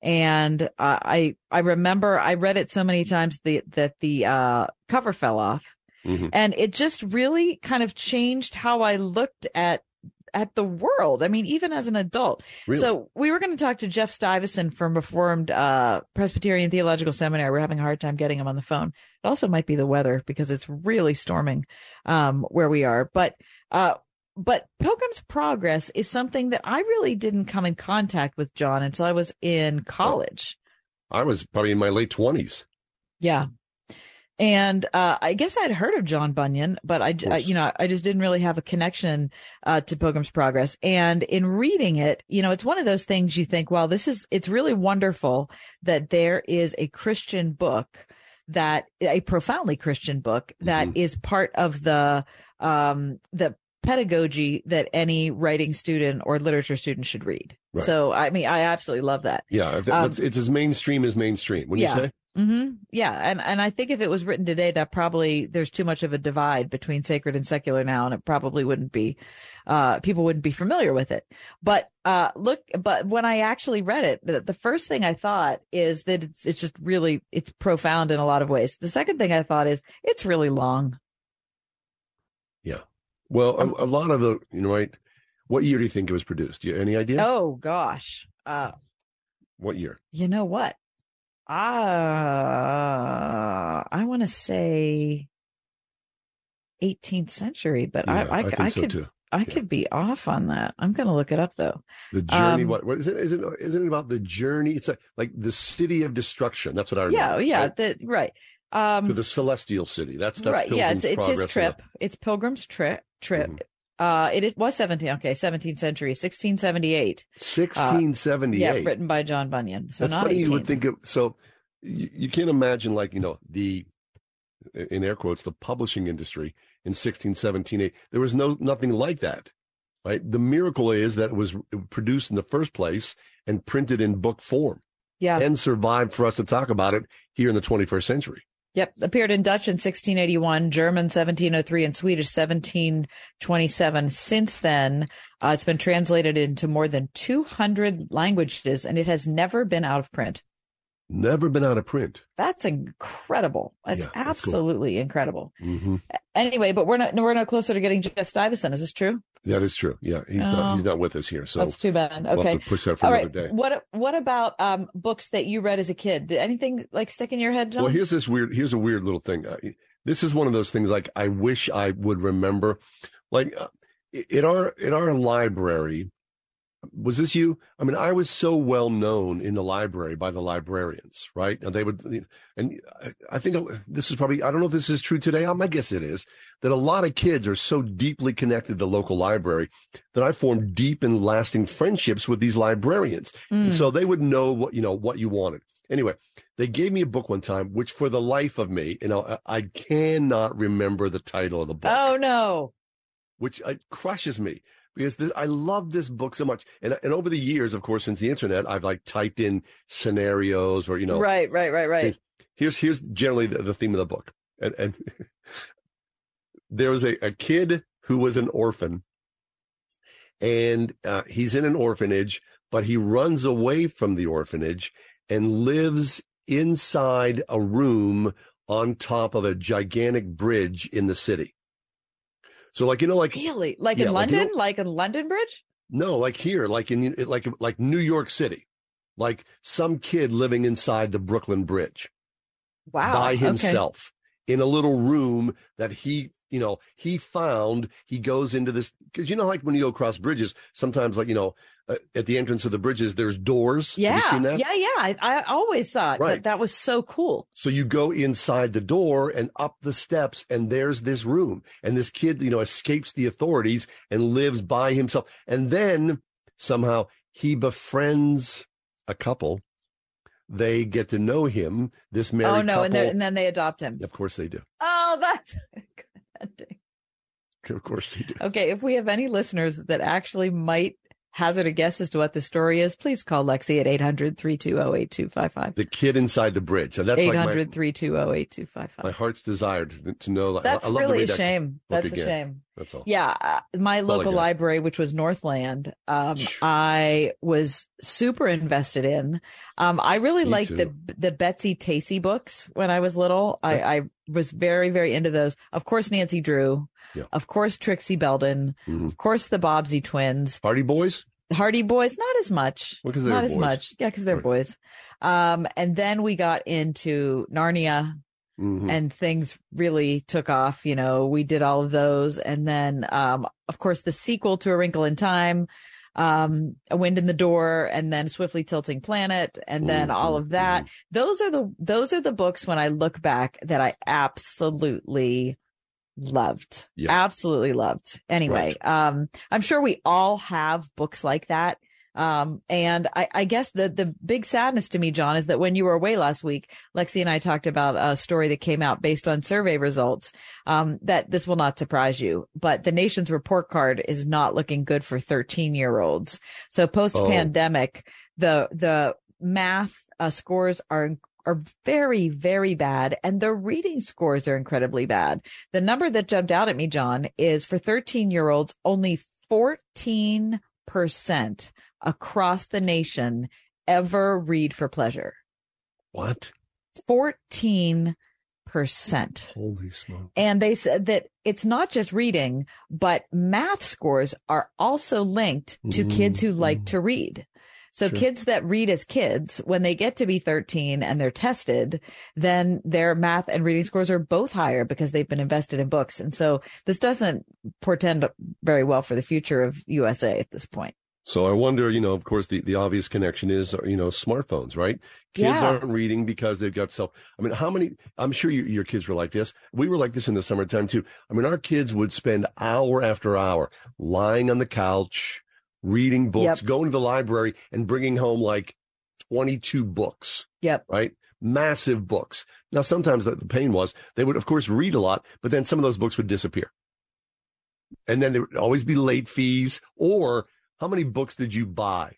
and uh, I I remember I read it so many times the, that the uh, cover fell off, Mm-hmm. and it just really kind of changed how I looked at at the world. I mean, even as an adult. Really? So we were going to talk to Jeff Stivason from Reformed uh, Presbyterian Theological Seminary. We're having a hard time getting him on the phone. It also might be the weather because it's really storming um, where we are. But uh, but Pilgrim's Progress is something that I really didn't come in contact with John until I was in college. I was probably in my late twenties. Yeah. And uh, I guess I'd heard of John Bunyan, but I, I, you know, I just didn't really have a connection uh, to Pilgrim's Progress. And in reading it, you know, it's one of those things you think, well, this is, it's really wonderful that there is a Christian book that, a profoundly Christian book that Mm-hmm. is part of the, um, the pedagogy that any writing student or literature student should read. Right. So, I mean, I absolutely love that. Yeah, Um, it's, it's as mainstream as mainstream. When yeah. you say, hmm Yeah, and and I think if it was written today, that probably there's too much of a divide between sacred and secular now, and it probably wouldn't be, uh, people wouldn't be familiar with it. But uh, look, but when I actually read it, the, the first thing I thought is that it's, it's just really it's profound in a lot of ways. The second thing I thought is it's really long. yeah. Well, a, a lot of the, you know, right. What year do you think it was produced? You any idea? Oh gosh, uh, What year? you know what? Uh, I want to say 18th century, but Yeah, I, I, I I so could, too. I could be off on that. I'm going to look it up though. The journey. Um, what? What is it? Is it? Isn't it about the journey? It's like like the city of destruction. That's what I remember. yeah, yeah, right? the, right. Um, to the celestial city. That's that's right. Yeah, it's, Pilgrim's it's his trip. It's Pilgrim's trip. Trip. Mm-hmm. Uh, it, it was 17. Okay, 17th century, 1678. the 1678. Uh, Yeah, written by John Bunyan. So That's not funny. 18th. You would think of so. You, you can't imagine like you know the in air quotes the publishing industry in 1617 there was no nothing like that right the miracle is that it was produced in the first place and printed in book form Yeah. and survived for us to talk about it here in the 21st century Yep, appeared in Dutch in 1681, German 1703, and Swedish 1727. Since then, uh, it's been translated into more than 200 languages, and it has never been out of print. Never been out of print That's incredible. That's Yeah, that's cool. absolutely incredible. hmm Anyway, but we're not we're no closer to getting Jeff Stivason. Is this true? that is true yeah he's Oh. not he's not with us here so That's too bad. we'll Okay, have to push that for All another right. day What what about um books that you read as a kid? Did anything like stick in your head, John? Well, here's this weird. Here's a weird little thing. This is one of those things. Like I wish I would remember. Like uh, in our in our library, was this you? I mean, I was so well known in the library by the librarians, right? And they would, and I- think this is probably. I don't know if this is true today. I guess it is. That a lot of kids are so deeply connected to the local library that I formed deep and lasting friendships with these librarians, Mm. so they would know what you know what you wanted. Anyway, they gave me a book one time, which for the life of me, you know, I I cannot remember the title of the book, oh no. which uh, crushes me because this, I love this book so much. And and over the years, of course, since the internet, I've like typed in scenarios or you know, right, right, right, right. Here's here's generally the, the theme of the book, and and there was a, a kid who was an orphan and uh, he's in an orphanage, but he runs away from the orphanage and lives inside a room on top of a gigantic bridge in the city. So, like you know, like really, like Yeah, in like, you London, know- like in London Bridge. no, like here, like in like like New York City, like some kid living inside the Brooklyn Bridge Wow, by okay. himself in a little room that he, you know, he found. He goes into this because you know, like when you go across bridges, sometimes, like you know, uh, at the entrance of the bridges, there's doors. Yeah, you seen that? yeah, yeah. I, I always thought Right. that that was so cool. So you go inside the door and up the steps, and there's this room. And this kid, you know, escapes the authorities and lives by himself. And then somehow he befriends a couple. They get to know him, this married oh no, couple. and, and then they adopt him. of course they do. Oh, that's Of course they do. okay. If we have any listeners that actually might hazard a guess as to what the story is, please call Lexi at 800 320 8255. The kid inside the bridge. And that's 800 like my, 320 8255. my heart's desire to, to know. I- That's I love to really a that shame. That's a again. shame. That's all. Yeah, uh, my That's all I local library, which was Northland, um, I was super invested in. Um, I really Me liked the too. the Betsy Tacy books when I was little. I, I was very very into those. Of course, Nancy Drew. Yeah. Of course, Trixie Belden. Mhm. Of course, the Bobbsey twins. Hardy Boys? Hardy Boys, not as much. Well, not as boys. much. Yeah, because they're boys. Um, and then we got into Narnia Mhm. and things really took off. You know, we did all of those. And then, um, of course, the sequel to A Wrinkle in Time, um, A Wind in the Door, and then Swiftly Tilting Planet, and then all of that. Those are the, those are the books when I look back that I absolutely loved. Yeah. Absolutely loved. Anyway, um, I'm sure we all have books like that. Um, and I, I guess the, the big sadness to me, John, is that when you were away last week, Lexi and I talked about a story that came out based on survey results. Um, that this will not surprise you, but the nation's report card is not looking good for 13 year olds. So post pandemic, the, the math uh, scores are are very, very bad. And the reading scores are incredibly bad. The number that jumped out at me, John, is for 13 year olds, only 14% across the nation ever read for pleasure. What? 14%. Holy smoke. And they said that it's not just reading, but math scores are also linked to mm-hmm, kids who mm-hmm. like to read. So Sure. kids that read as kids, when they get to be 13 and they're tested, then their math and reading scores are both higher because they've been invested in books. And so this doesn't portend very well for the future of USA at this point. So I wonder, you know, of course, the, the obvious connection is, uh, you know, smartphones, right? Kids Yeah. aren't reading because they've got self. I mean, how many? I'm sure you, your kids were like this. We were like this in the summertime too. I mean, our kids would spend hour after hour lying on the couch, reading books, Yep. going to the library, and bringing home like 22 books. Yep. Right. Massive books. Now, sometimes the, the pain was they would, of course, read a lot, but then some of those books would disappear. And then there would always be late fees. Or how many books did you buy?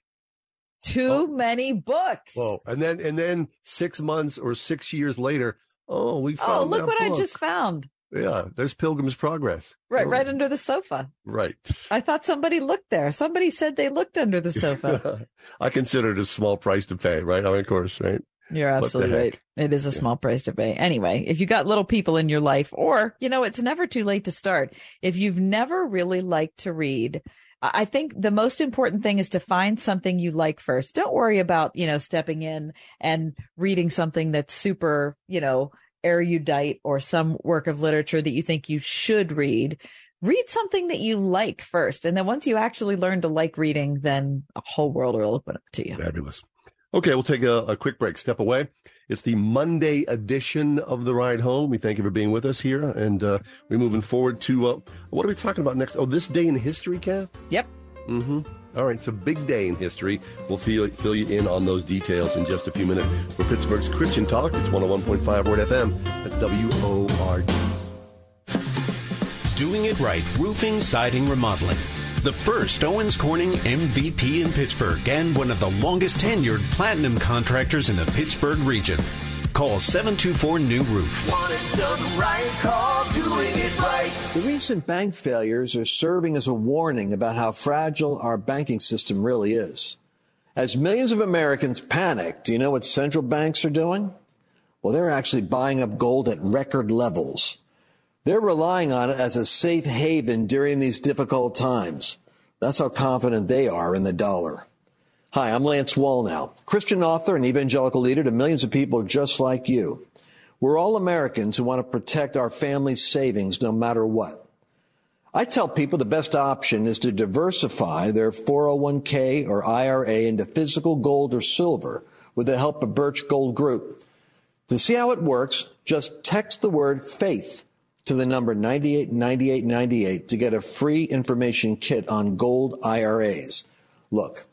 Too oh. many books. Whoa. And then, and then six months or six years later, oh, we oh, found Oh, look what I just found. Yeah. There's Pilgrim's Progress. Right, Oh, right under the sofa. Right. I thought somebody looked there. Somebody said they looked under the sofa. I consider it a small price to pay, right? I mean, of course, right? You're absolutely right. It is a small price to pay. Anyway, if you got little people in your life, or, you know, it's never too late to start. If you've never really liked to read, I think the most important thing is to find something you like first. Don't worry about, you know, stepping in and reading something that's super, you know, erudite or some work of literature that you think you should read. Read something that you like first. And then once you actually learn to like reading, then a whole world will open up to you. Fabulous. Okay, we'll take a, a quick break. Step away. It's the Monday edition of the ride home. We thank you for being with us here, and uh, we're moving forward to uh, what are we talking about next? Oh, this day in history, Kath. Yep. Mm-hmm. All right, it's a big day in history. We'll fill, fill you in on those details in just a few minutes. For Pittsburgh's Christian Talk, it's 101.5 Word FM. That's W O R D. Doing it right roofing, siding, remodeling. The first Owens Corning MVP in Pittsburgh and one of the longest tenured platinum contractors in the Pittsburgh region. Call Call 724 New Roof. The recent bank failures are serving as a warning about how fragile our banking system really is. As millions of Americans panic, do you know what central banks are doing? Well, they're actually buying up gold at record levels. They're relying on it as a safe haven during these difficult times. That's how confident they are in the dollar. Hi, I'm Lance Wallnau, Christian author and evangelical leader to millions of people just like you. We're all Americans who want to protect our family's savings no matter what. I tell people the best option is to diversify their 401k or IRA into physical gold or silver with the help of Birch Gold Group. To see how it works, just text the word faith to the number 989898 to get a free information kit on gold IRAs. Look,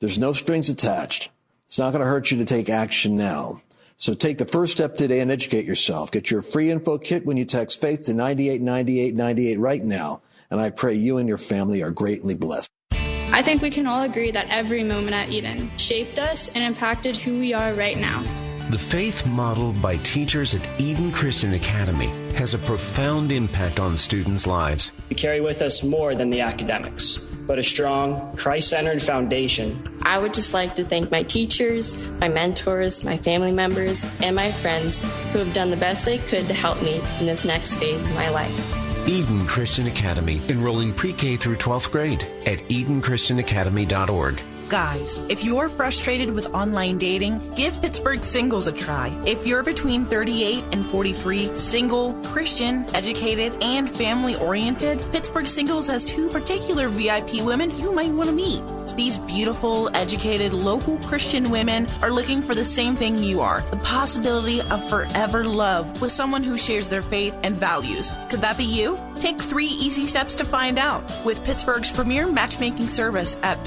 there's no strings attached. It's not going to hurt you to take action now. So take the first step today and educate yourself. Get your free info kit when you text faith to 989898 right now. And I pray you and your family are greatly blessed. I think we can all agree that every moment at Eden shaped us and impacted who we are right now. The faith modeled by teachers at Eden Christian Academy has a profound impact on students' lives. We carry with us more than the academics, but a strong, Christ centered foundation. I would just like to thank my teachers, my mentors, my family members, and my friends who have done the best they could to help me in this next phase of my life. Eden Christian Academy, enrolling pre K through 12th grade at EdenChristianAcademy.org. Guys, if you're frustrated with online dating, give Pittsburgh Singles a try. If you're between 38 and 43, single, Christian, educated, and family oriented, Pittsburgh Singles has two particular VIP women you might want to meet. These beautiful, educated, local Christian women are looking for the same thing you are the possibility of forever love with someone who shares their faith and values. Could that be you? Take three easy steps to find out with Pittsburgh's premier matchmaking service at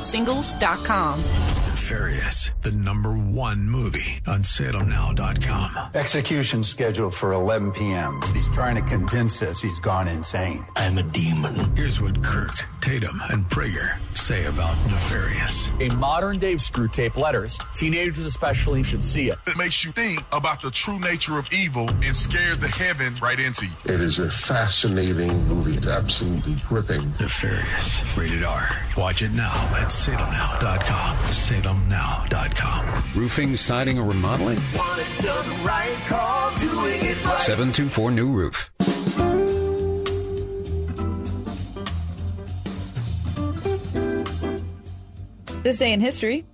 singles.com pittsburgh-singles.com. Nefarious, the number one movie on salemnow.com. Execution scheduled for 11 p.m. He's trying to convince us he's gone insane. I'm a demon. Here's what Kirk, Tatum, and Prager say about Nefarious. A modern day Screwtape letters. Teenagers especially should see it. It makes you think about the true nature of evil and scares the heaven right into you. It is a fascinating movie. It's absolutely gripping. Nefarious. Rated R. Watch it now at salemnow.com. Salemnow.com. Roofing, siding, or remodeling? Right call, 724 New Roof. This day in history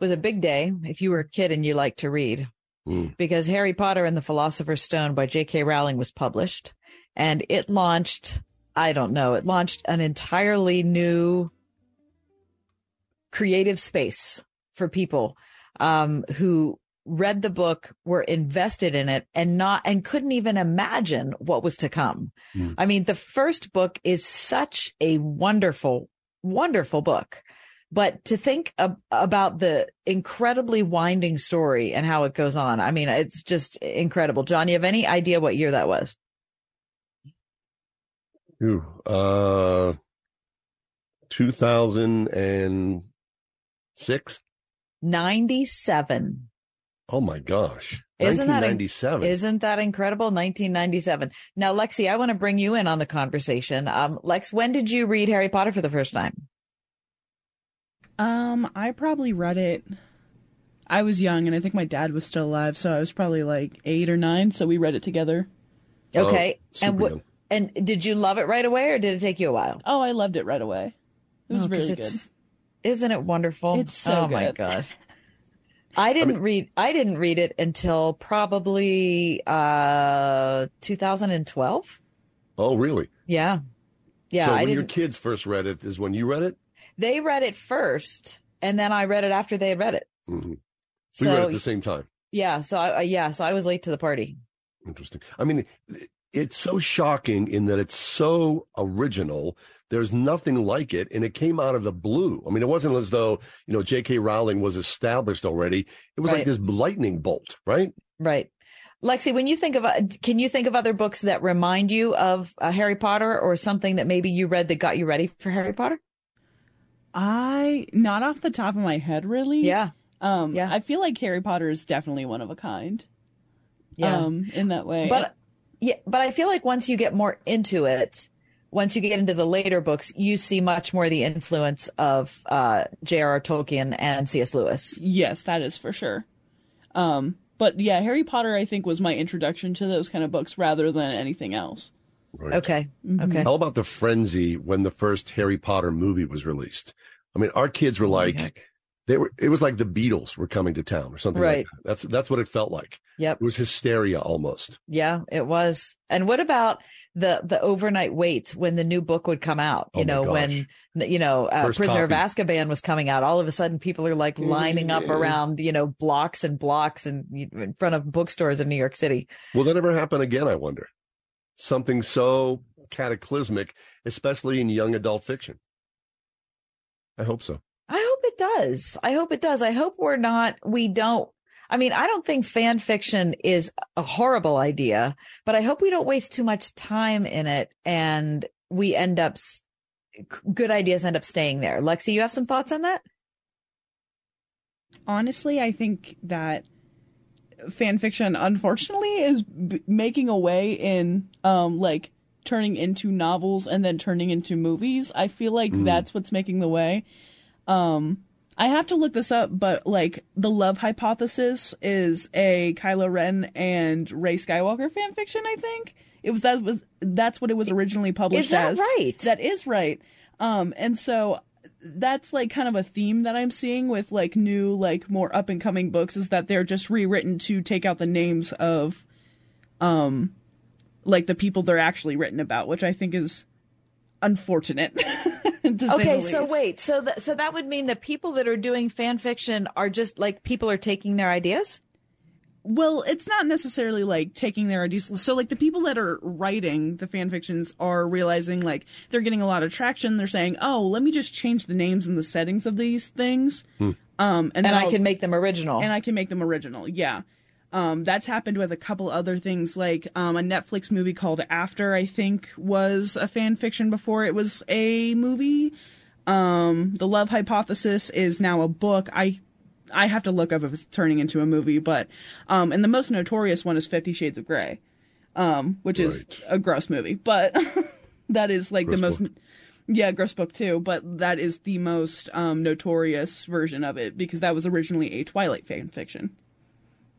was a big day if you were a kid and you liked to read, hmm. because Harry Potter and the Philosopher's Stone by J.K. Rowling was published, and it launched, I don't know, it launched an entirely new creative space for people um, who read the book, were invested in it, and not and couldn't even imagine what was to come. Mm. I mean, the first book is such a wonderful, wonderful book. But to think ab- about the incredibly winding story and how it goes on, I mean, it's just incredible. John, you have any idea what year that was? Ooh, uh, 2006. 97. Oh my gosh. Isn't that, 1997. isn't that incredible? 1997. Now, Lexi, I want to bring you in on the conversation. Um, Lex, when did you read Harry Potter for the first time? Um, I probably read it. I was young, and I think my dad was still alive, so I was probably like eight or nine. So we read it together. Okay. and what, and did you love it right away or did it take you a while? Oh, I loved it right away. It was Oh, 'cause really good. It's- Isn't it wonderful? It's so oh my good. gosh. I didn't read I didn't read it until probably uh 2012. Oh, really? Yeah. Yeah, So I when your didn't kids first read it is when you read it? they read it first and then I read it after they had read it. Mm-hmm. We So read it at the same time. yeah, so I, I yeah, so I was late to the party. Interesting. I mean, it's so shocking in that it's so original. There's nothing like it, and it came out of the blue. I mean, it wasn't as though you know J.K. Rowling was established already. It was like this lightning bolt, right? Right. Lexi, when you think of, uh, can you think of other books that remind you of uh, Harry Potter or something that maybe you read that got you ready for Harry Potter? I not off the top of my head, really. Yeah. Um, yeah. I feel like Harry Potter is definitely one of a kind. Yeah. Um, in that way. But yeah, but I feel like once you get more into it, once you get into the later books, you see much more the influence of uh, J.R.R. Tolkien and C.S. Lewis. Yes, that is for sure. Um, but yeah, Harry Potter, I think, was my introduction to those kind of books rather than anything else. Right. Okay. Okay. How about the frenzy when the first Harry Potter movie was released? I mean, our kids were like, they were. It was like the Beatles were coming to town or something. Right. Like that. That's that's what it felt like. Yep. It was hysteria almost. Yeah, it was. And what about the the overnight waits when the new book would come out? You Oh know, when you know uh, Prisoner copy. of Azkaban was coming out. All of a sudden, people are like lining up around you know blocks and blocks and in front of bookstores in New York City. Will that ever happen again? I wonder. Something so cataclysmic, especially in young adult fiction. I hope so. I hope it does. I hope it does. I hope we're not, we don't, I mean, I don't think fan fiction is a horrible idea, but I hope we don't waste too much time in it and we end up, good ideas end up staying there. Lexi, you have some thoughts on that? honestly, I think that fan fiction, unfortunately, is b- making a way in um like turning into novels and then turning into movies. I feel like Mm. that's what's making the way. Um, I have to look this up, but like the love hypothesis is a Kylo Ren and Rey Skywalker fan fiction. I think it was that was that's what it was originally published Is that as. right? That is right. Um, and so that's like kind of a theme that I'm seeing with like new, like more up and coming books is that they're just rewritten to take out the names of, um, like the people they're actually written about, which I think is unfortunate. to say Okay, the so least. wait, so that so that would mean that people that are doing fan fiction are just like people are taking their ideas? Well, it's not necessarily like taking their ideas. So, like the people that are writing the fan fictions are realizing like they're getting a lot of traction. They're saying, "Oh, let me just change the names and the settings of these things." Um, and, And then I I'll- can make them original. and I can make them original. Yeah. Um, that's happened with a couple other things, like um, a Netflix movie called After. I think was a fan fiction before it was a movie. Um, the Love Hypothesis is now a book. I I have to look up if it's turning into a movie, but um, and the most notorious one is Fifty Shades of Grey, um, which is a gross movie, but that is like Gross the most. book. Yeah, gross book too, but that is the most um, notorious version of it because that was originally a Twilight fan fiction.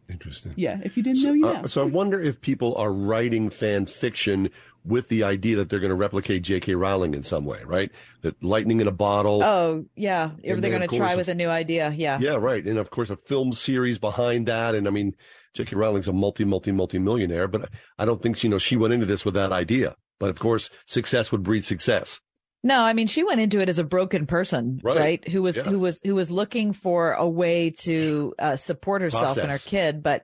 Interesting. Yeah, if you didn't know, you Uh, know. so I wonder if people are writing fan fiction with the idea that they're going to replicate J.K. Rowling in some way, right? That lightning in a bottle. Oh, yeah. If And they're going to try with a- a new idea. Yeah. Yeah, right. And of course, a film series behind that. And I mean, J.K. Rowling's a multi, multi, multi millionaire, but I don't think, you know, she went into this with that idea. But of course, success would breed success. No, I mean she went into it as a broken person, Right. right? Who was Yeah. who was who was looking for a way to uh, support herself and her kid. But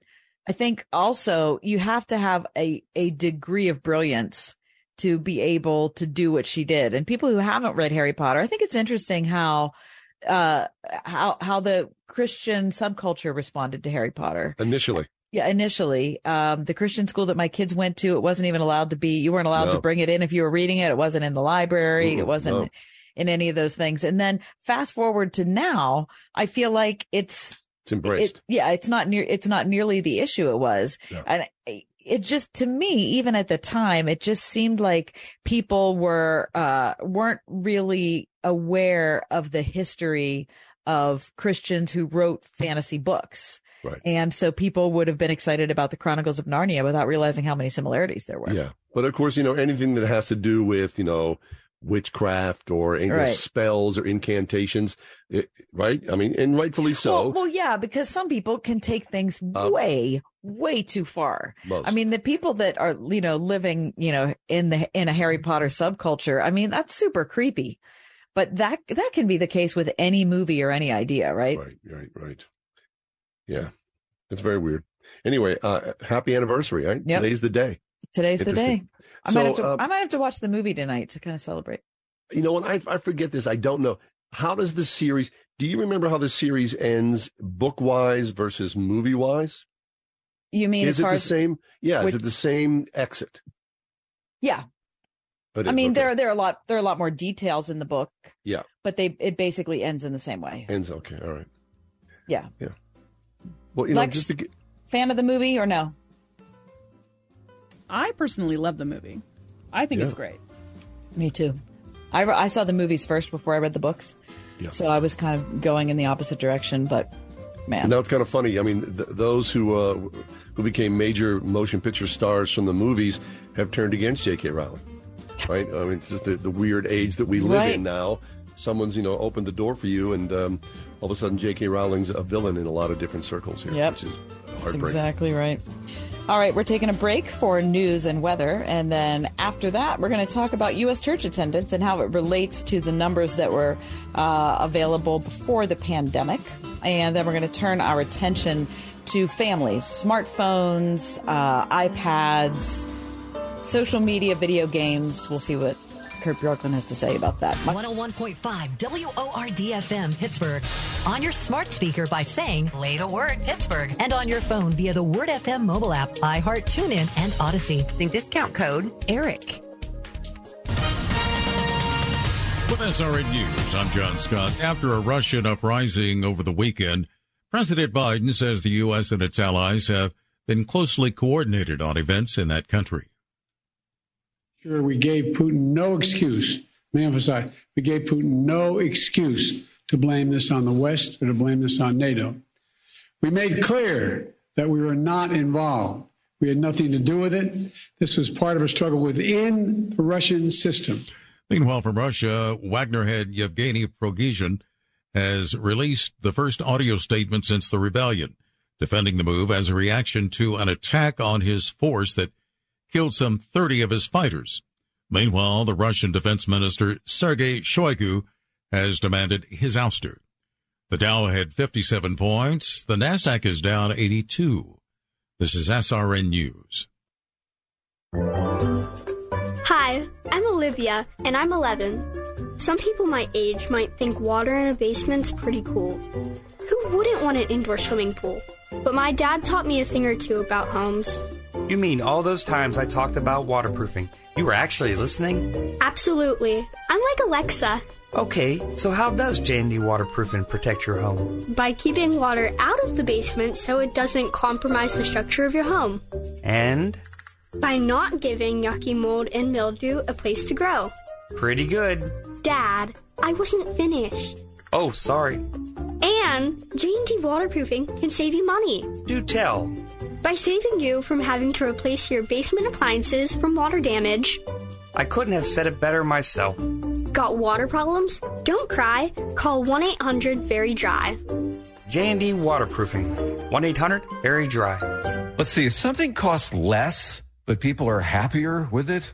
I think also you have to have a a degree of brilliance to be able to do what she did. And people who haven't read Harry Potter, I think it's interesting how uh how how the Christian subculture responded to Harry Potter. Initially. Yeah, initially, um, the Christian school that my kids went to, it wasn't even allowed to be. You weren't allowed No. to bring it in if you were reading it. It wasn't in the library. It wasn't no. in any of those things. And then fast forward to now, I feel like it's It's embraced. it, yeah, it's not near, it's not nearly the issue it was. Yeah. And it just, to me, even at the time, it just seemed like people were, uh, weren't really aware of the history of Christians who wrote fantasy books. Right. And so people would have been excited about the Chronicles of Narnia without realizing how many similarities there were. Yeah. But of course, you know, anything that has to do with, you know, witchcraft or Right. spells or incantations, it, right? I mean, and rightfully so. Well, well, yeah, because some people can take things uh, way, way too far. Most. I mean, the people that are, you know, living, you know, in the in a Harry Potter subculture. I mean, that's super creepy. But that that can be the case with any movie or any idea, right? Right, right, right. Yeah. It's very weird. Anyway, uh, happy anniversary, right? Yep. Today's the day. Today's the day. I might have to. um, I might have to watch the movie tonight to kind of celebrate. You know what? I, I forget this. I don't know. How does the series, do you remember how the series ends book wise versus movie wise? You mean Is it the same? Yeah. which- is it the same exit? yeah? It I mean, okay. there there are a lot there are a lot more details in the book, Yeah. but they it basically ends in the same way. Ends okay. All right. Yeah. Yeah. Well, you know, Lex, just to, fan of the movie or no? I personally love the movie. I think Yeah. it's great. Me too. I, re- I saw the movies first before I read the books. Yeah. So I was kind of going in the opposite direction, but man. Now it's kind of funny. I mean, th- those who uh, who became major motion picture stars from the movies have turned against J.K. Rowling, right? I mean, it's just the, the weird age that we live Right. in now. Someone's you know opened the door for you, and um, all of a sudden J.K. Rowling's a villain in a lot of different circles here, Yep. which is That's exactly right. All right, we're taking a break for news and weather. And then after that, we're going to talk about U.S. church attendance and how it relates to the numbers that were uh, available before the pandemic. And then we're going to turn our attention to families, smartphones, uh, iPads, social media, video games. We'll see what Kurt Bjorklund has to say about that. 101.5 WORD FM Pittsburgh. On your smart speaker by saying, play the word Pittsburgh. And on your phone via the Word FM mobile app, iHeart, TuneIn, and Audacy. Using discount code ERIC. With SRN News, I'm John Scott. After a Russian uprising over the weekend, President Biden says the U.S. and its allies have been closely coordinated on events in that country. Sure, we gave Putin no excuse. Let me emphasize, we gave Putin no excuse to blame this on the West or to blame this on NATO. We made clear that we were not involved. We had nothing to do with it. This was part of a struggle within the Russian system. Meanwhile, from Russia, Wagner head Yevgeny Prigozhin has released the first audio statement since the rebellion, defending the move as a reaction to an attack on his force that killed some 30 of his fighters. Meanwhile, the Russian defense minister Sergei Shoigu has demanded his ouster. The Dow had 57 points. The Nasdaq is down 82. This is SRN News. Hi, I'm Olivia, and I'm 11. Some people my age might think water in a basement's pretty cool. Who wouldn't want an indoor swimming pool? But my dad taught me a thing or two about homes. You mean all those times I talked about waterproofing? You were actually listening? Absolutely. I'm like Alexa. Okay, so how does J&D waterproofing protect your home? By keeping water out of the basement so it doesn't compromise the structure of your home. And By not giving yucky mold and mildew a place to grow. pretty good. Dad, I wasn't finished. Oh, sorry. And J&D waterproofing can save you money. Do tell. By saving you from having to replace your basement appliances from water damage. I couldn't have said it better myself. Got water problems? Don't cry. Call 1 800 Very Dry. J&D waterproofing. 1-800-VERY-DRY. Let's see, if something costs less, but people are happier with it,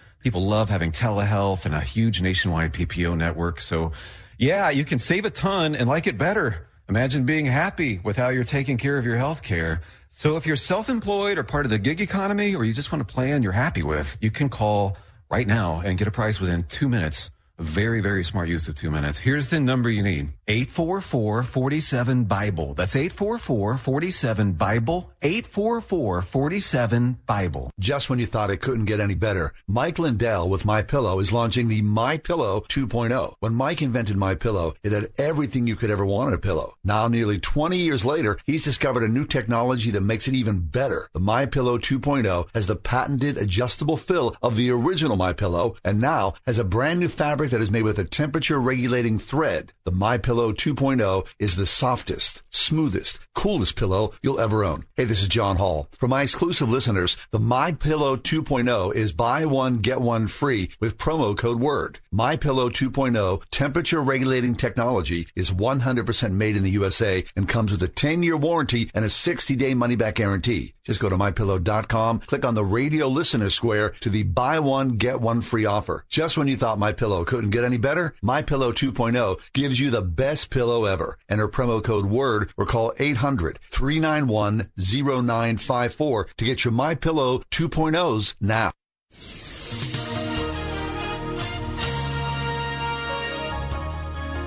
People love having telehealth and a huge nationwide PPO network. So yeah, you can save a ton and like it better. Imagine being happy with how you're taking care of your health care. So if you're self-employed or part of the gig economy or you just want a plan you're happy with, you can call right now and get a price within two minutes. Very, very smart use of two minutes. Here's the number you need. 844-47-BIBLE. That's 844-47-BIBLE. 844-47-BIBLE. Just when you thought it couldn't get any better, Mike Lindell with My Pillow is launching the My Pillow 2.0. When Mike invented My Pillow, it had everything you could ever want in a pillow. Now, nearly 20 years later, he's discovered a new technology that makes it even better. The My Pillow 2.0 has the patented adjustable fill of the original My Pillow, and now has a brand new fabric that is made with a temperature regulating thread. The My Pillow 2.0 is the softest, smoothest, coolest pillow you'll ever own. Hey, this is John Hall. For my exclusive listeners, the My Pillow 2.0 is buy one get one free with promo code WORD. My Pillow 2.0 temperature regulating technology is 100% made in the USA and comes with a 10-year warranty and a 60-day money-back guarantee. Just go to mypillow.com, click on the radio listener square to the buy one get one free offer. Just when you thought My Pillow couldn't get any better? My Pillow 2.0 gives you the best pillow ever. Enter promo code WORD or call 800-391-0954 to get your My Pillow 2.0s now.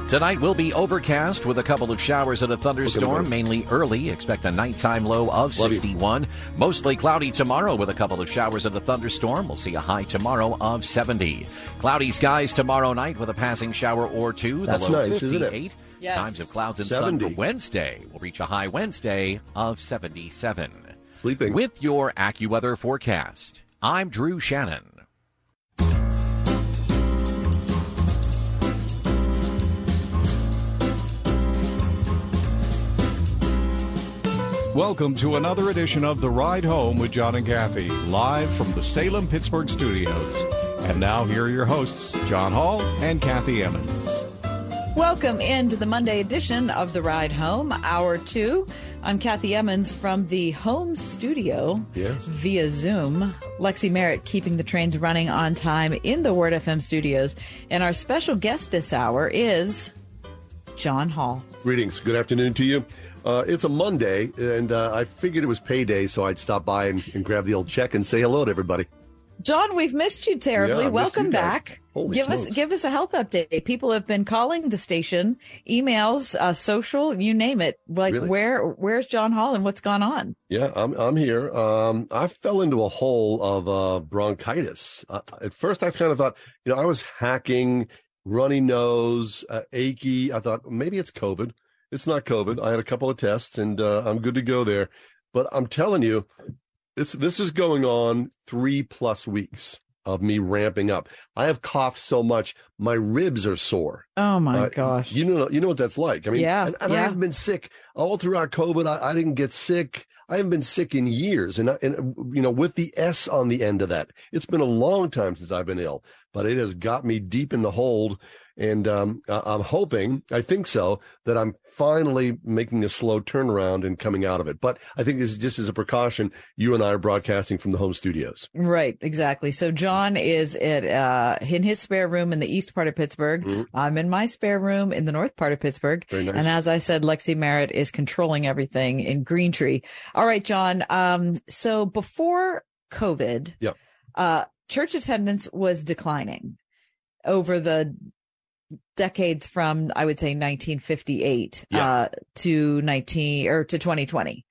Tonight will be overcast with a couple of showers and a thunderstorm, mainly early. Expect a nighttime low of 61. Mostly cloudy tomorrow with a couple of showers and a thunderstorm. We'll see a high tomorrow of 70. Cloudy skies tomorrow night with a passing shower or two. That's the low nice, isn't it? 58. Yes. Times of clouds and 70. sun for Wednesday. We'll reach a high Wednesday of 77. Sleeping. With your AccuWeather forecast, I'm Drew Shannon. Welcome to another edition of The Ride Home with John and Kathy, live from the Salem Pittsburgh studios. And now, here are your hosts, John Hall and Kathy Emmons. Welcome into the Monday edition of The Ride Home, Hour 2. I'm Kathy Emmons from the home studio Yes. via Zoom. Lexi Merritt keeping the trains running on time in the Word FM studios. And our special guest this hour is John Hall. Greetings. Good afternoon to you. Uh, it's a Monday, and uh, I figured it was payday, so I'd stop by and, and grab the old check and say hello to everybody. John, we've missed you terribly. Yeah, Welcome you back. Holy give us give us a health update. People have been calling the station, emails, uh, social, you name it. Like Really? where where's John Hall and what's gone on? Yeah, I'm I'm here. Um, I fell into a hole of uh, bronchitis. Uh, at first, I kind of thought, you know, I was hacking, runny nose, uh, achy. I thought maybe it's COVID. It's not COVID. I had a couple of tests, and uh, I'm good to go there. But I'm telling you, this this is going on three plus weeks of me ramping up. I have coughed so much, my ribs are sore. Oh my Uh, gosh. You know, you know what that's like. I mean, Yeah, and, and I haven't been sick all throughout COVID. I, I didn't get sick. I haven't been sick in years, and I- and you know, with the S on the end of that, it's been a long time since I've been ill, but it has got me deep in the hold. And um, I'm hoping, I think so, that I'm finally making a slow turnaround and coming out of it. But I think this is just as a precaution. You and I are broadcasting from the home studios. Right, exactly. So John is at uh in his spare room in the east part of Pittsburgh. I'm in my spare room in the north part of Pittsburgh. Mm-hmm. Very nice. And as I said, Lexi Merritt is controlling everything in Green Tree. All right, John. Um, so before COVID, Yep. uh, church attendance was declining over the decades from I would say 1958 uh, to 19 or to 2020.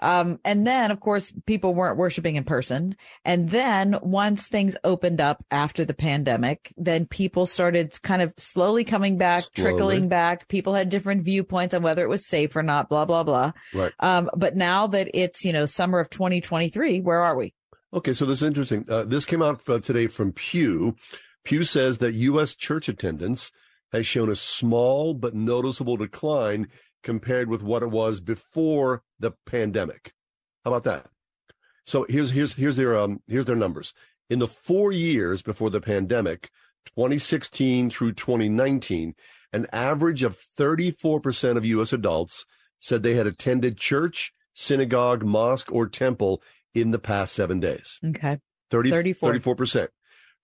Um, and then of course people weren't worshiping in person. And then once things opened up after the pandemic, then people started kind of slowly coming back, Slowly. trickling back. People had different viewpoints on whether it was safe or not, blah, blah, blah. Right. Um, but now that it's, you know, summer of 2023, where are we? Okay, so this is interesting. Uh, this came out uh, today from Pew. Pew says that U.S. church attendance has shown a small but noticeable decline compared with what it was before the pandemic. How about that? So here's here's here's their um here's their numbers. In the four years before the pandemic, 2016 through 2019, an average of 34% of U.S. adults said they had attended church, synagogue, mosque, or temple in the past seven days. Okay. 30, 34. 34%.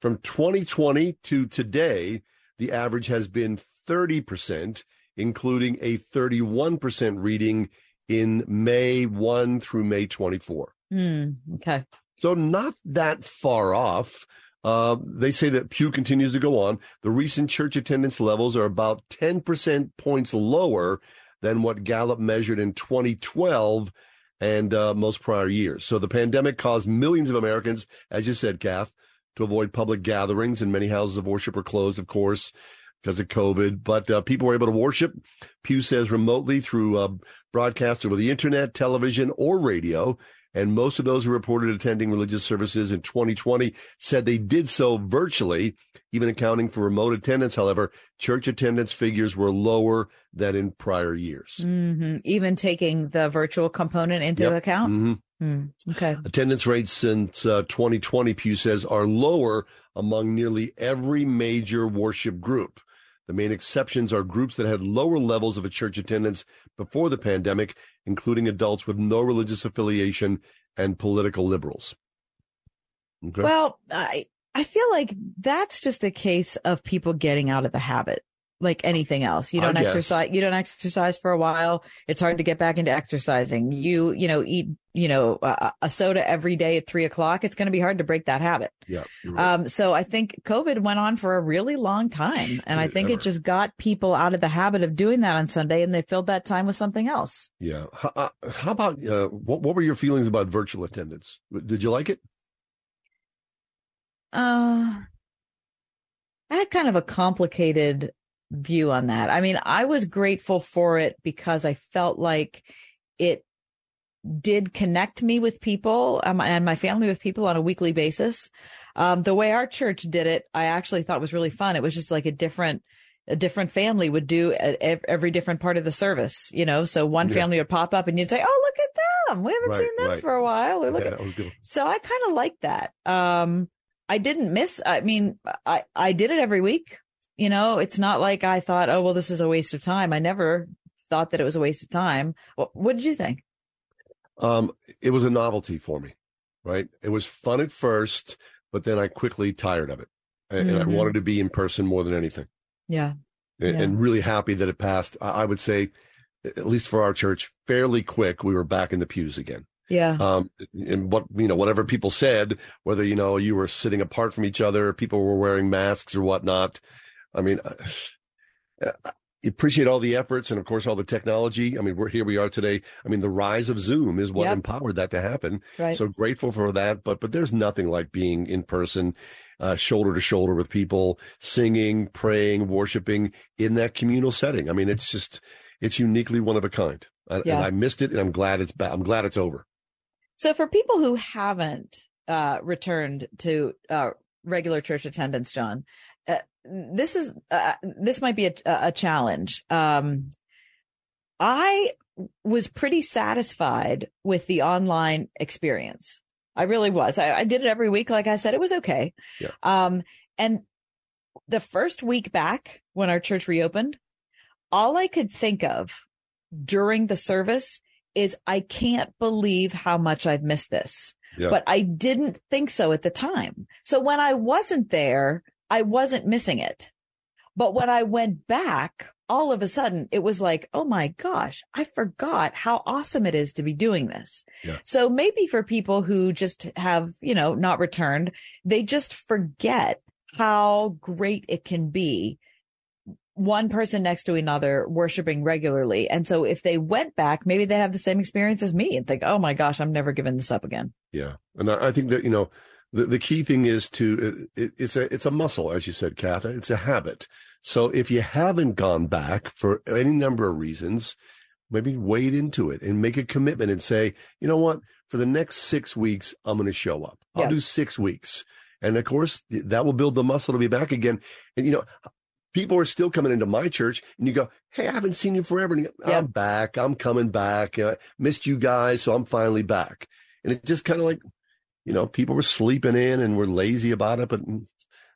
From 2020 to today, the average has been 30%, including a 31% reading in May 1 through May 24. Hmm. Okay. So not that far off. Uh, they say that Pew continues to go on. The recent church attendance levels are about 10% points lower than what Gallup measured in 2012 and uh, most prior years. So the pandemic caused millions of Americans, as you said, Kath, to avoid public gatherings, and many houses of worship were closed, of course, because of COVID. But uh, people were able to worship, Pew says, remotely through uh, broadcasts over the internet, television, or radio. And most of those who reported attending religious services in 2020 said they did so virtually, even accounting for remote attendance. However, church attendance figures were lower than in prior years. hmm Even taking the virtual component into Yep. account. Mhm. Hmm. Okay. Attendance rates since uh, 2020, Pew says, are lower among nearly every major worship group. The main exceptions are groups that had lower levels of a church attendance before the pandemic, including adults with no religious affiliation and political liberals. Okay. Well, I I feel like that's just a case of people getting out of the habit like anything else. You don't exercise, you don't exercise for a while. It's hard to get back into exercising. You, you know, eat, you know, a, a soda every day at three o'clock. It's going to be hard to break that habit. Yeah. Right. Um, so I think COVID went on for a really long time. And I think ever. it just got people out of the habit of doing that on Sunday and they filled that time with something else. Yeah. How, uh, how about, uh, what, what were your feelings about virtual attendance? Did you like it? Uh, I had kind of a complicated view on that. I mean, I was grateful for it because I felt like it did connect me with people um, and my family with people on a weekly basis. Um, the way our church did it, I actually thought was really fun. It was just like a different, a different family would do every different part of the service, you know? So one yeah. family would pop up and you'd say, Oh, look at them. We haven't right, seen them right. for a while. Yeah, at... So I kind of like that. Um, I didn't miss, I mean, I, I did it every week. You know, it's not like I thought, oh, well, this is a waste of time. I never thought that it was a waste of time. What, what did you think? Um, it was a novelty for me, right? It was fun at first, but then I quickly tired of it. And, mm-hmm. and I wanted to be in person more than anything. Yeah. And, yeah. and really happy that it passed. I, I would say, at least for our church, fairly quick, we were back in the pews again. Yeah. Um, and what, you know, whatever people said, whether, you know, you were sitting apart from each other, people were wearing masks or whatnot, I mean, uh, I appreciate all the efforts and of course all the technology. I mean, we're here we are today. I mean, the rise of Zoom is what yep. empowered that to happen. Right. So grateful for that. But but there's nothing like being in person, uh, shoulder to shoulder with people, singing, praying, worshiping in that communal setting. I mean, it's just it's uniquely one of a kind. I, yeah. And I missed it, and I'm glad it's back. I'm glad it's over. So for people who haven't uh, returned to uh, regular church attendance, John, uh, this is uh, this might be a, a challenge. Um, I was pretty satisfied with the online experience. I really was. I, I, did it every week. Like I said, it was okay. Yeah. Um, and the first week back when our church reopened, all I could think of during the service is I can't believe how much I've missed this. Yeah. But I didn't think so at the time. So when I wasn't there, I wasn't missing it. But when I went back, all of a sudden it was like, oh my gosh, I forgot how awesome it is to be doing this. Yeah. So maybe for people who just have, you know, not returned, they just forget how great it can be one person next to another worshiping regularly. And so if they went back, maybe they'd have the same experience as me and think, oh my gosh, I'm never giving this up again. Yeah. And I think that, you know, the, the key thing is to uh, it, it's a it's a muscle, as you said, Katha. It's a habit. So if you haven't gone back for any number of reasons, maybe wade into it and make a commitment and say, you know what, for the next six weeks, I'm going to show up. I'll yeah. do six weeks. And of course, that will build the muscle to be back again. And, you know, people are still coming into my church and you go, Hey, I haven't seen you forever. And you go, I'm back. I'm coming back. I missed you guys. So I'm finally back. And it just kind of like you know, people were sleeping in and were lazy about it, but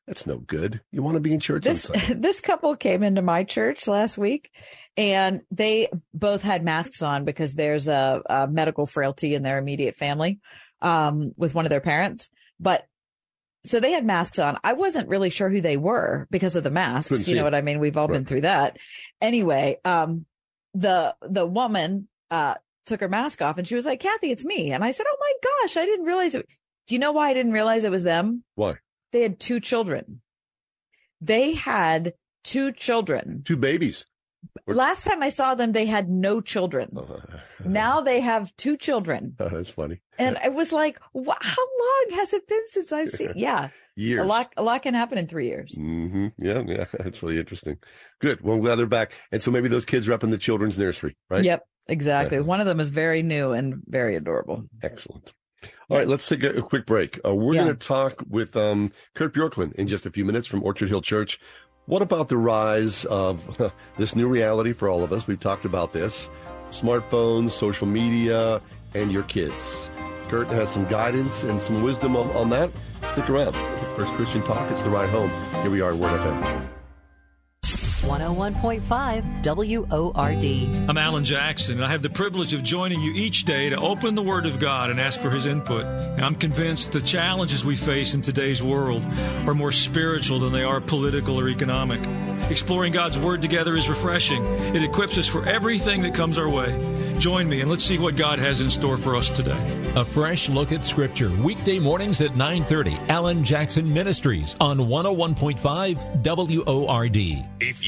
that's no good. You want to be in church. This this couple came into my church last week, and they both had masks on because there's a, a medical frailty in their immediate family um, with one of their parents. But so they had masks on. I wasn't really sure who they were because of the masks. You know what I mean? We've all right. been through that. Anyway, um, the the woman uh, took her mask off and she was like, Kathy, it's me. And I said, Oh my gosh, I didn't realize it. Do you know why I didn't realize it was them? Why? They had two children. They had two children. Two babies. Last time I saw them, they had no children. now they have two children. Oh, that's funny. And I was like, how long has it been since I've seen? Yeah. years. A lot, a lot can happen in three years. Mm-hmm. Yeah. Yeah. That's really interesting. Good. Well, I'm glad they're back. And so maybe those kids are up in the children's nursery, right? Yep. Exactly. One of them is very new and very adorable. Excellent. All right, let's take a, quick break. Uh, we're yeah. going to talk with um, Kurt Bjorklund in just a few minutes from Orchard Hill Church. What about the rise of uh, this new reality for all of us? We've talked about this smartphones, social media, and your kids. Kurt has some guidance and some wisdom on, on that. Stick around. It's First Christian Talk. It's the ride home. Here we are at Word FM. 101.5 WORD. I'm Alan Jackson, and I have the privilege of joining you each day to open the Word of God and ask for His input. And I'm convinced the challenges we face in today's world are more spiritual than they are political or economic. Exploring God's Word together is refreshing. It equips us for everything that comes our way. Join me and let's see what God has in store for us today. A fresh look at Scripture, weekday mornings at 9:30. Alan Jackson Ministries on 101.5 WORD. If you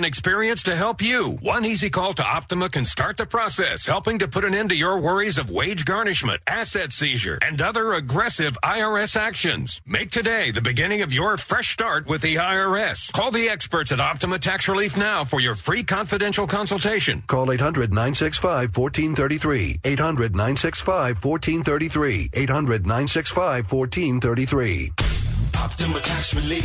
and experience to help you. One easy call to Optima can start the process, helping to put an end to your worries of wage garnishment, asset seizure, and other aggressive IRS actions. Make today the beginning of your fresh start with the IRS. Call the experts at Optima Tax Relief now for your free confidential consultation. Call 800 965 1433. 800 965 1433. 800 965 1433. Optima Tax Relief.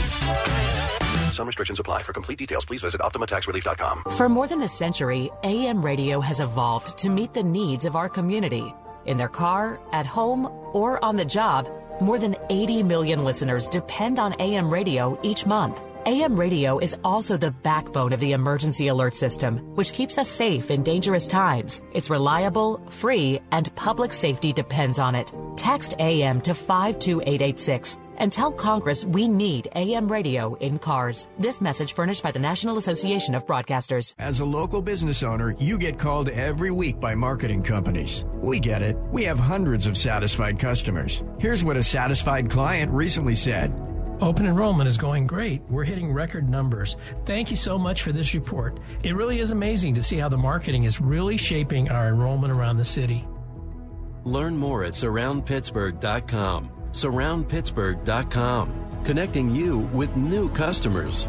Some restrictions apply. For complete details, please visit OptimaTaxRelief.com. For more than a century, AM radio has evolved to meet the needs of our community. In their car, at home, or on the job, more than 80 million listeners depend on AM radio each month. AM radio is also the backbone of the emergency alert system, which keeps us safe in dangerous times. It's reliable, free, and public safety depends on it. Text AM to 52886 and tell Congress we need AM radio in cars. This message furnished by the National Association of Broadcasters. As a local business owner, you get called every week by marketing companies. We get it. We have hundreds of satisfied customers. Here's what a satisfied client recently said. Open enrollment is going great. We're hitting record numbers. Thank you so much for this report. It really is amazing to see how the marketing is really shaping our enrollment around the city. Learn more at surroundpittsburgh.com. Surroundpittsburgh.com, connecting you with new customers.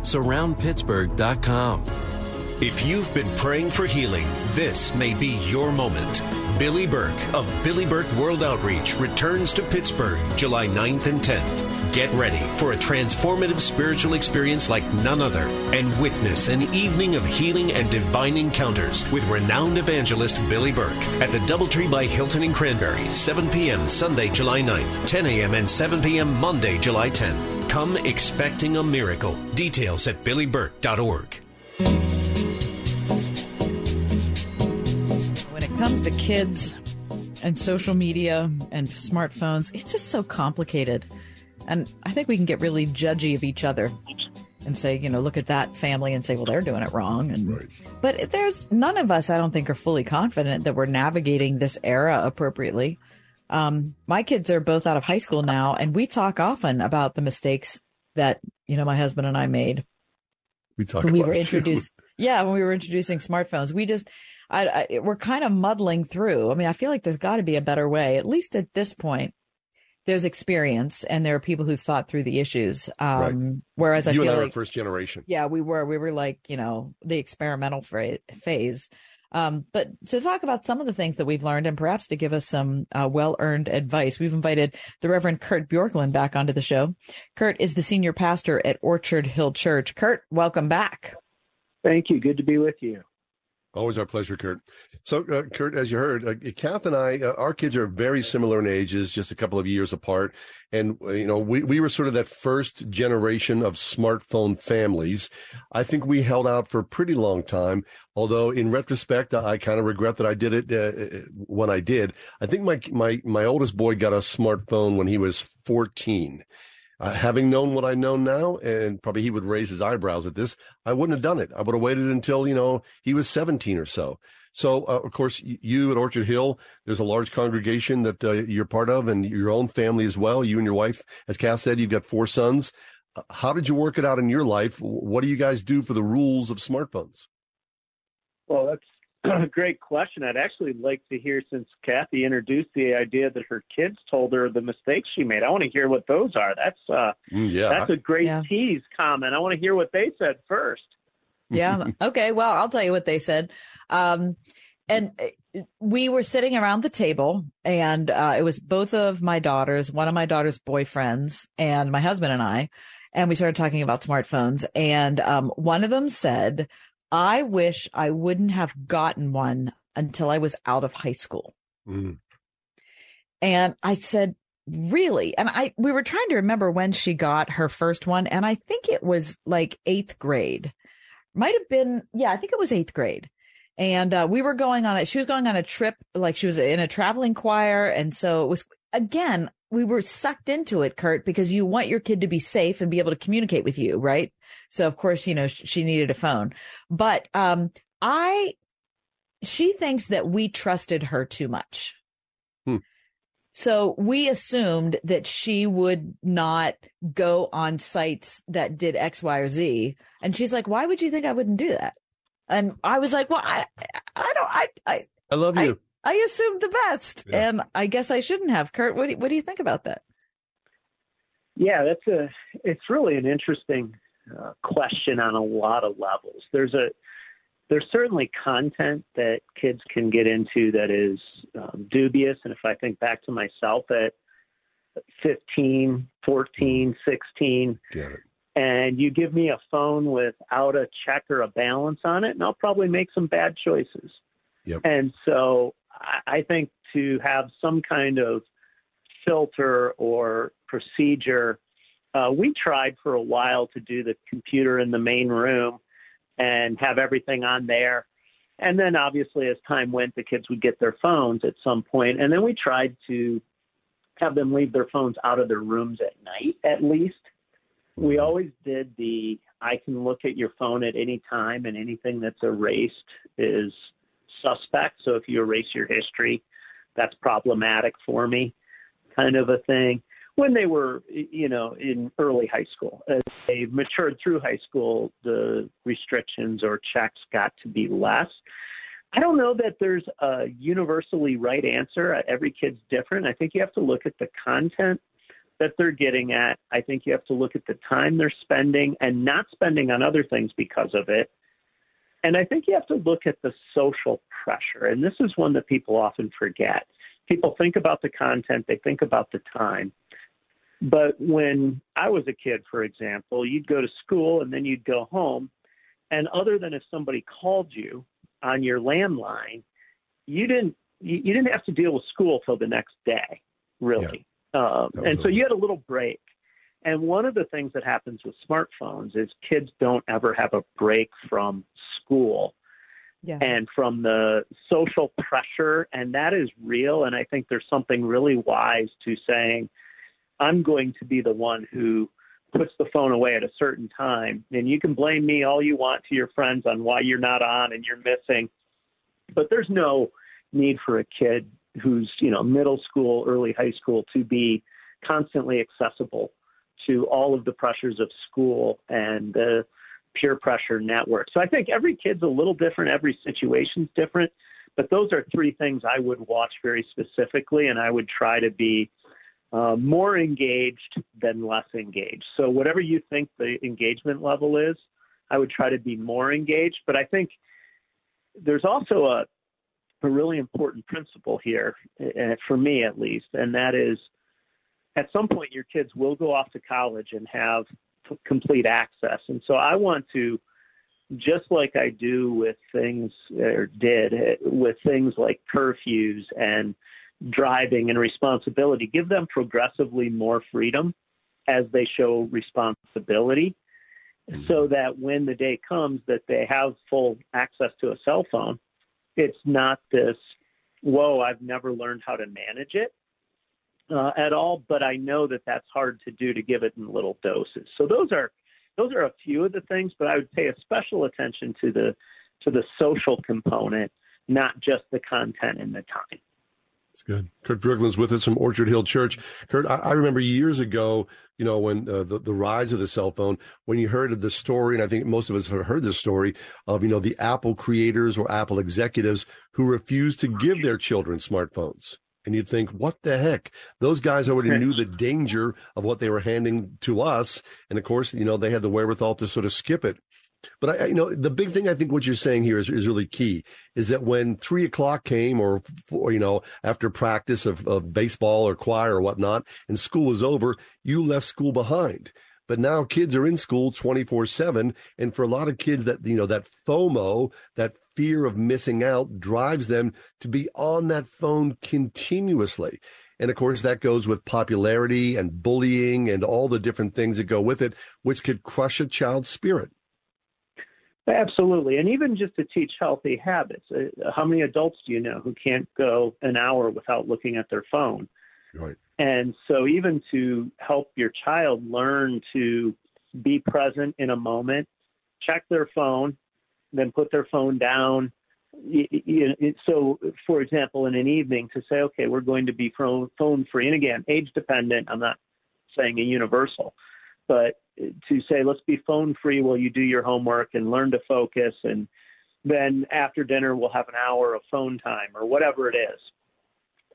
Surroundpittsburgh.com. If you've been praying for healing, this may be your moment. Billy Burke of Billy Burke World Outreach returns to Pittsburgh July 9th and 10th. Get ready for a transformative spiritual experience like none other and witness an evening of healing and divine encounters with renowned evangelist Billy Burke at the Doubletree by Hilton in Cranberry, 7 p.m. Sunday, July 9th, 10 a.m. and 7 p.m. Monday, July 10th. Come expecting a miracle. Details at billyburke.org. comes to kids and social media and smartphones, it's just so complicated. And I think we can get really judgy of each other and say, you know, look at that family and say, well, they're doing it wrong. And right. but there's none of us, I don't think, are fully confident that we're navigating this era appropriately. Um, my kids are both out of high school now, and we talk often about the mistakes that you know my husband and I made. We talk. When we were introduced. Yeah, when we were introducing smartphones, we just. I, I, we're kind of muddling through. I mean, I feel like there's got to be a better way, at least at this point there's experience and there are people who've thought through the issues. Um, right. whereas I you feel and I like first generation. Yeah, we were, we were like, you know, the experimental phase. Um, but to talk about some of the things that we've learned and perhaps to give us some uh, well earned advice, we've invited the Reverend Kurt Bjorklund back onto the show. Kurt is the senior pastor at Orchard Hill Church. Kurt, welcome back. Thank you. Good to be with you. Always our pleasure, Kurt. So, uh, Kurt, as you heard, uh, Kath and I, uh, our kids are very similar in ages, just a couple of years apart. And, uh, you know, we, we were sort of that first generation of smartphone families. I think we held out for a pretty long time. Although in retrospect, I, I kind of regret that I did it uh, uh, when I did. I think my, my, my oldest boy got a smartphone when he was 14. Uh, having known what I know now, and probably he would raise his eyebrows at this, I wouldn't have done it. I would have waited until, you know, he was 17 or so. So, uh, of course, you at Orchard Hill, there's a large congregation that uh, you're part of and your own family as well. You and your wife, as Kath said, you've got four sons. Uh, how did you work it out in your life? What do you guys do for the rules of smartphones? Well, that's great question. I'd actually like to hear since Kathy introduced the idea that her kids told her the mistakes she made. I want to hear what those are. That's uh mm, yeah. that's a great yeah. tease comment. I want to hear what they said first. yeah. Okay. Well, I'll tell you what they said. Um, and uh, we were sitting around the table and uh, it was both of my daughters, one of my daughter's boyfriends and my husband and I, and we started talking about smartphones. And um, one of them said, I wish I wouldn't have gotten one until I was out of high school. Mm. And I said, really? And I, we were trying to remember when she got her first one. And I think it was like eighth grade. Might have been, yeah, I think it was eighth grade. And uh, we were going on it. She was going on a trip, like she was in a traveling choir. And so it was, again, we were sucked into it, Kurt, because you want your kid to be safe and be able to communicate with you, right? So of course, you know, she needed a phone. But um, I, she thinks that we trusted her too much. Hmm. So we assumed that she would not go on sites that did X, Y, or Z. And she's like, why would you think I wouldn't do that? And I was like, well, I, I don't, I, I, I love you. I, I assumed the best yeah. and I guess I shouldn't have. Kurt, what do, what do you think about that? Yeah, that's a, it's really an interesting uh, question on a lot of levels. There's a, there's certainly content that kids can get into that is um, dubious. And if I think back to myself at 15, 14, 16, and you give me a phone without a check or a balance on it, and I'll probably make some bad choices. Yep. And so I think to have some kind of filter or procedure, uh, we tried for a while to do the computer in the main room and have everything on there. And then obviously, as time went, the kids would get their phones at some point. and then we tried to have them leave their phones out of their rooms at night, at least. We mm-hmm. always did the I can look at your phone at any time, and anything that's erased is suspect. So if you erase your history, that's problematic for me, kind of a thing when they were, you know, in early high school. As they matured through high school, the restrictions or checks got to be less. I don't know that there's a universally right answer. Uh, every kid's different. I think you have to look at the content that they're getting at. I think you have to look at the time they're spending and not spending on other things because of it. And I think you have to look at the social pressure. And this is one that people often forget. People think about the content, they think about the time. But when I was a kid, for example, you'd go to school and then you'd go home. And other than if somebody called you on your landline, you didn't you, you didn't have to deal with school till the next day, really. Yeah. Um, and so you had a little break. And one of the things that happens with smartphones is kids don't ever have a break from school yeah. and from the social pressure. And that is real. And I think there's something really wise to saying, I'm going to be the one who puts the phone away at a certain time. And you can blame me all you want to your friends on why you're not on and you're missing. But there's no need for a kid who's, you know, middle school, early high school to be constantly accessible to all of the pressures of school and the peer pressure network. So I think every kid's a little different, every situation's different, but those are three things I would watch very specifically and I would try to be uh, more engaged than less engaged. So whatever you think the engagement level is, I would try to be more engaged. But I think there's also a a really important principle here, uh, for me at least, and that is at some point your kids will go off to college and have complete access. And so I want to, just like I do with things, or did with things like curfews and driving and responsibility, give them progressively more freedom as they show responsibility mm-hmm. so that when the day comes that they have full access to a cell phone, it's not this, whoa, I've never learned how to manage it uh, at all, but I know that that's hard to do to give it in little doses. So those are those are a few of the things, but I would pay a special attention to the to the social component, not just the content and the time. That's good. Kurt Bjorklund's with us from Orchard Hill Church. Kurt, I, I remember years ago, you know, when uh, the, the rise of the cell phone, when you heard of the story, and I think most of us have heard this story of, you know, the Apple creators or Apple executives who refused to give their children smartphones. And you'd think, what the heck? Those guys already knew the danger of what they were handing to us. And of course, you know, they had the wherewithal to sort of skip it. But I, you know, the big thing I think what you're saying here is, is really key is that when three o'clock came or, or you know, after practice of, of baseball or choir or whatnot and school was over, you left school behind. But now kids are in school 24 seven. And for a lot of kids that, you know, that FOMO, that fear of missing out drives them to be on that phone continuously. And of course, that goes with popularity and bullying and all the different things that go with it, which could crush a child's spirit. Absolutely. And even just to teach healthy habits. Uh, how many adults do you know who can't go an hour without looking at their phone? Right. And so, even to help your child learn to be present in a moment, check their phone, then put their phone down. So, for example, in an evening, to say, okay, we're going to be phone free. And again, age dependent, I'm not saying a universal, but to say, let's be phone free while you do your homework and learn to focus. And then after dinner, we'll have an hour of phone time or whatever it is.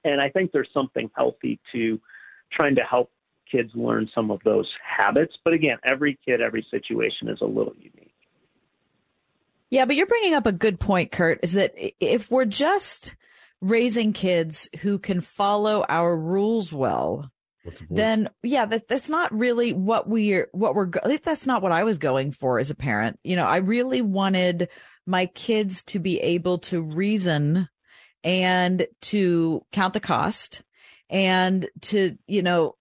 And I think there's something healthy to trying to help kids learn some of those habits. But again, every kid, every situation is a little unique. Yeah, but you're bringing up a good point, Kurt, is that if we're just raising kids who can follow our rules well, then yeah, that, that's not really what we're, what we're, that's not what I was going for as a parent. You know, I really wanted my kids to be able to reason and to count the cost and to, you know,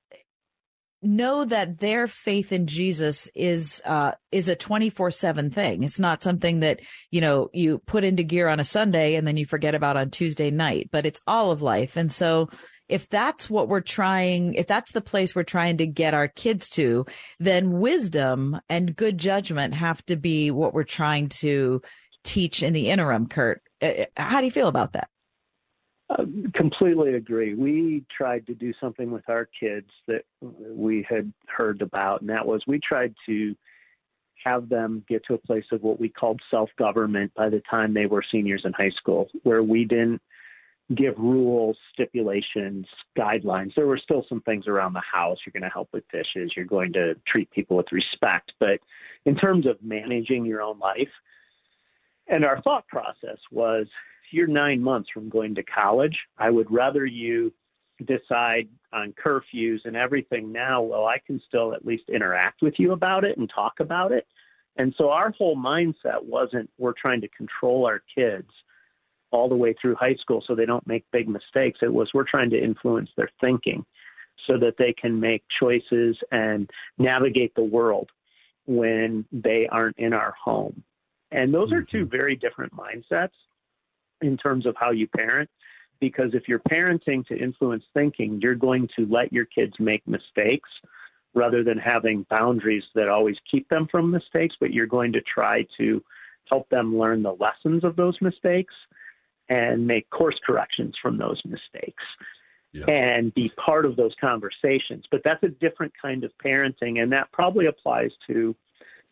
know that their faith in Jesus is, uh, is a 24 seven thing. It's not something that, you know, you put into gear on a Sunday and then you forget about on Tuesday night, but it's all of life. And so if that's what we're trying, if that's the place we're trying to get our kids to, then wisdom and good judgment have to be what we're trying to teach in the interim, Kurt. Uh, uh, how do you feel about that? Uh, completely agree. We tried to do something with our kids that we had heard about, and that was we tried to have them get to a place of what we called self government by the time they were seniors in high school, where we didn't give rules, stipulations, guidelines. There were still some things around the house. You're going to help with dishes, you're going to treat people with respect. But in terms of managing your own life, and our thought process was you're nine months from going to college. I would rather you decide on curfews and everything now. Well, I can still at least interact with you about it and talk about it. And so our whole mindset wasn't we're trying to control our kids all the way through high school so they don't make big mistakes. It was we're trying to influence their thinking so that they can make choices and navigate the world when they aren't in our home. And those are two mm-hmm. very different mindsets in terms of how you parent. Because if you're parenting to influence thinking, you're going to let your kids make mistakes rather than having boundaries that always keep them from mistakes, but you're going to try to help them learn the lessons of those mistakes and make course corrections from those mistakes yeah. and be part of those conversations. But that's a different kind of parenting, and that probably applies to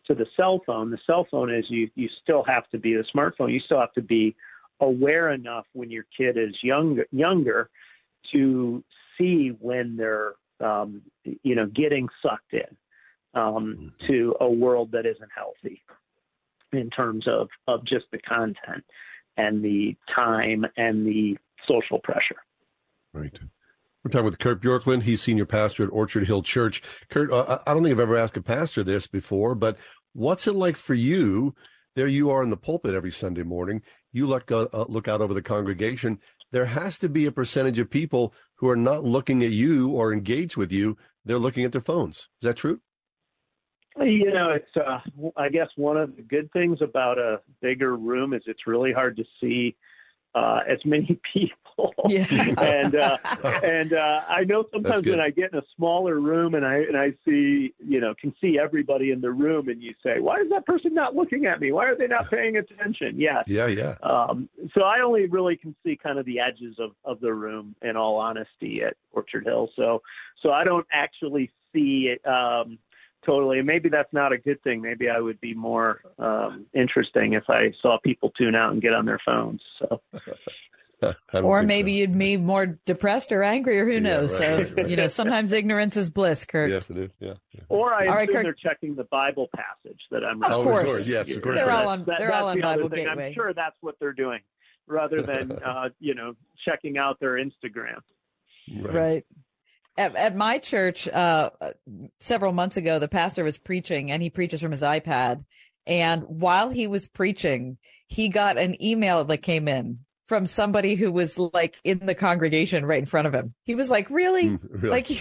to the cell phone. The cell phone is you you still have to be the smartphone. You still have to be aware enough when your kid is younger younger to see when they're um, you know getting sucked in um, mm-hmm. to a world that isn't healthy in terms of of just the content and the time and the social pressure. Right. We're talking with Kurt Bjorklund. He's senior pastor at Orchard Hill Church. Kurt, uh, I don't think I've ever asked a pastor this before, but what's it like for you? There you are in the pulpit every Sunday morning. You look, uh, look out over the congregation. There has to be a percentage of people who are not looking at you or engaged with you. They're looking at their phones. Is that true? You know, it's uh, I guess one of the good things about a bigger room is it's really hard to see uh, as many people. Yeah. and uh, and uh, I know sometimes when I get in a smaller room and I and I see you know can see everybody in the room and you say why is that person not looking at me? Why are they not paying attention? Yes. Yeah, yeah. Um, so I only really can see kind of the edges of of the room in all honesty at Orchard Hill. So so I don't actually see it. Um, totally. And maybe that's not a good thing. Maybe I would be more um, interesting if I saw people tune out and get on their phones. So. or maybe so. you'd be more depressed or angry, or who knows. right, so right. you know, sometimes ignorance is bliss, Kurt. Yes, it is. Yeah. yeah. Or I All right, assume Kurt. they're checking the Bible passage that I'm. Reading. Of course. yes, of course They're they all on. That- They're that's all on the Bible thing. Gateway. I'm sure that's what they're doing, rather than uh, you know checking out their Instagram. Right. At, at my church, uh, several months ago, the pastor was preaching and he preaches from his iPad. And while he was preaching, he got an email that came in from somebody who was like in the congregation right in front of him. He was like, really? Mm, really? Like you,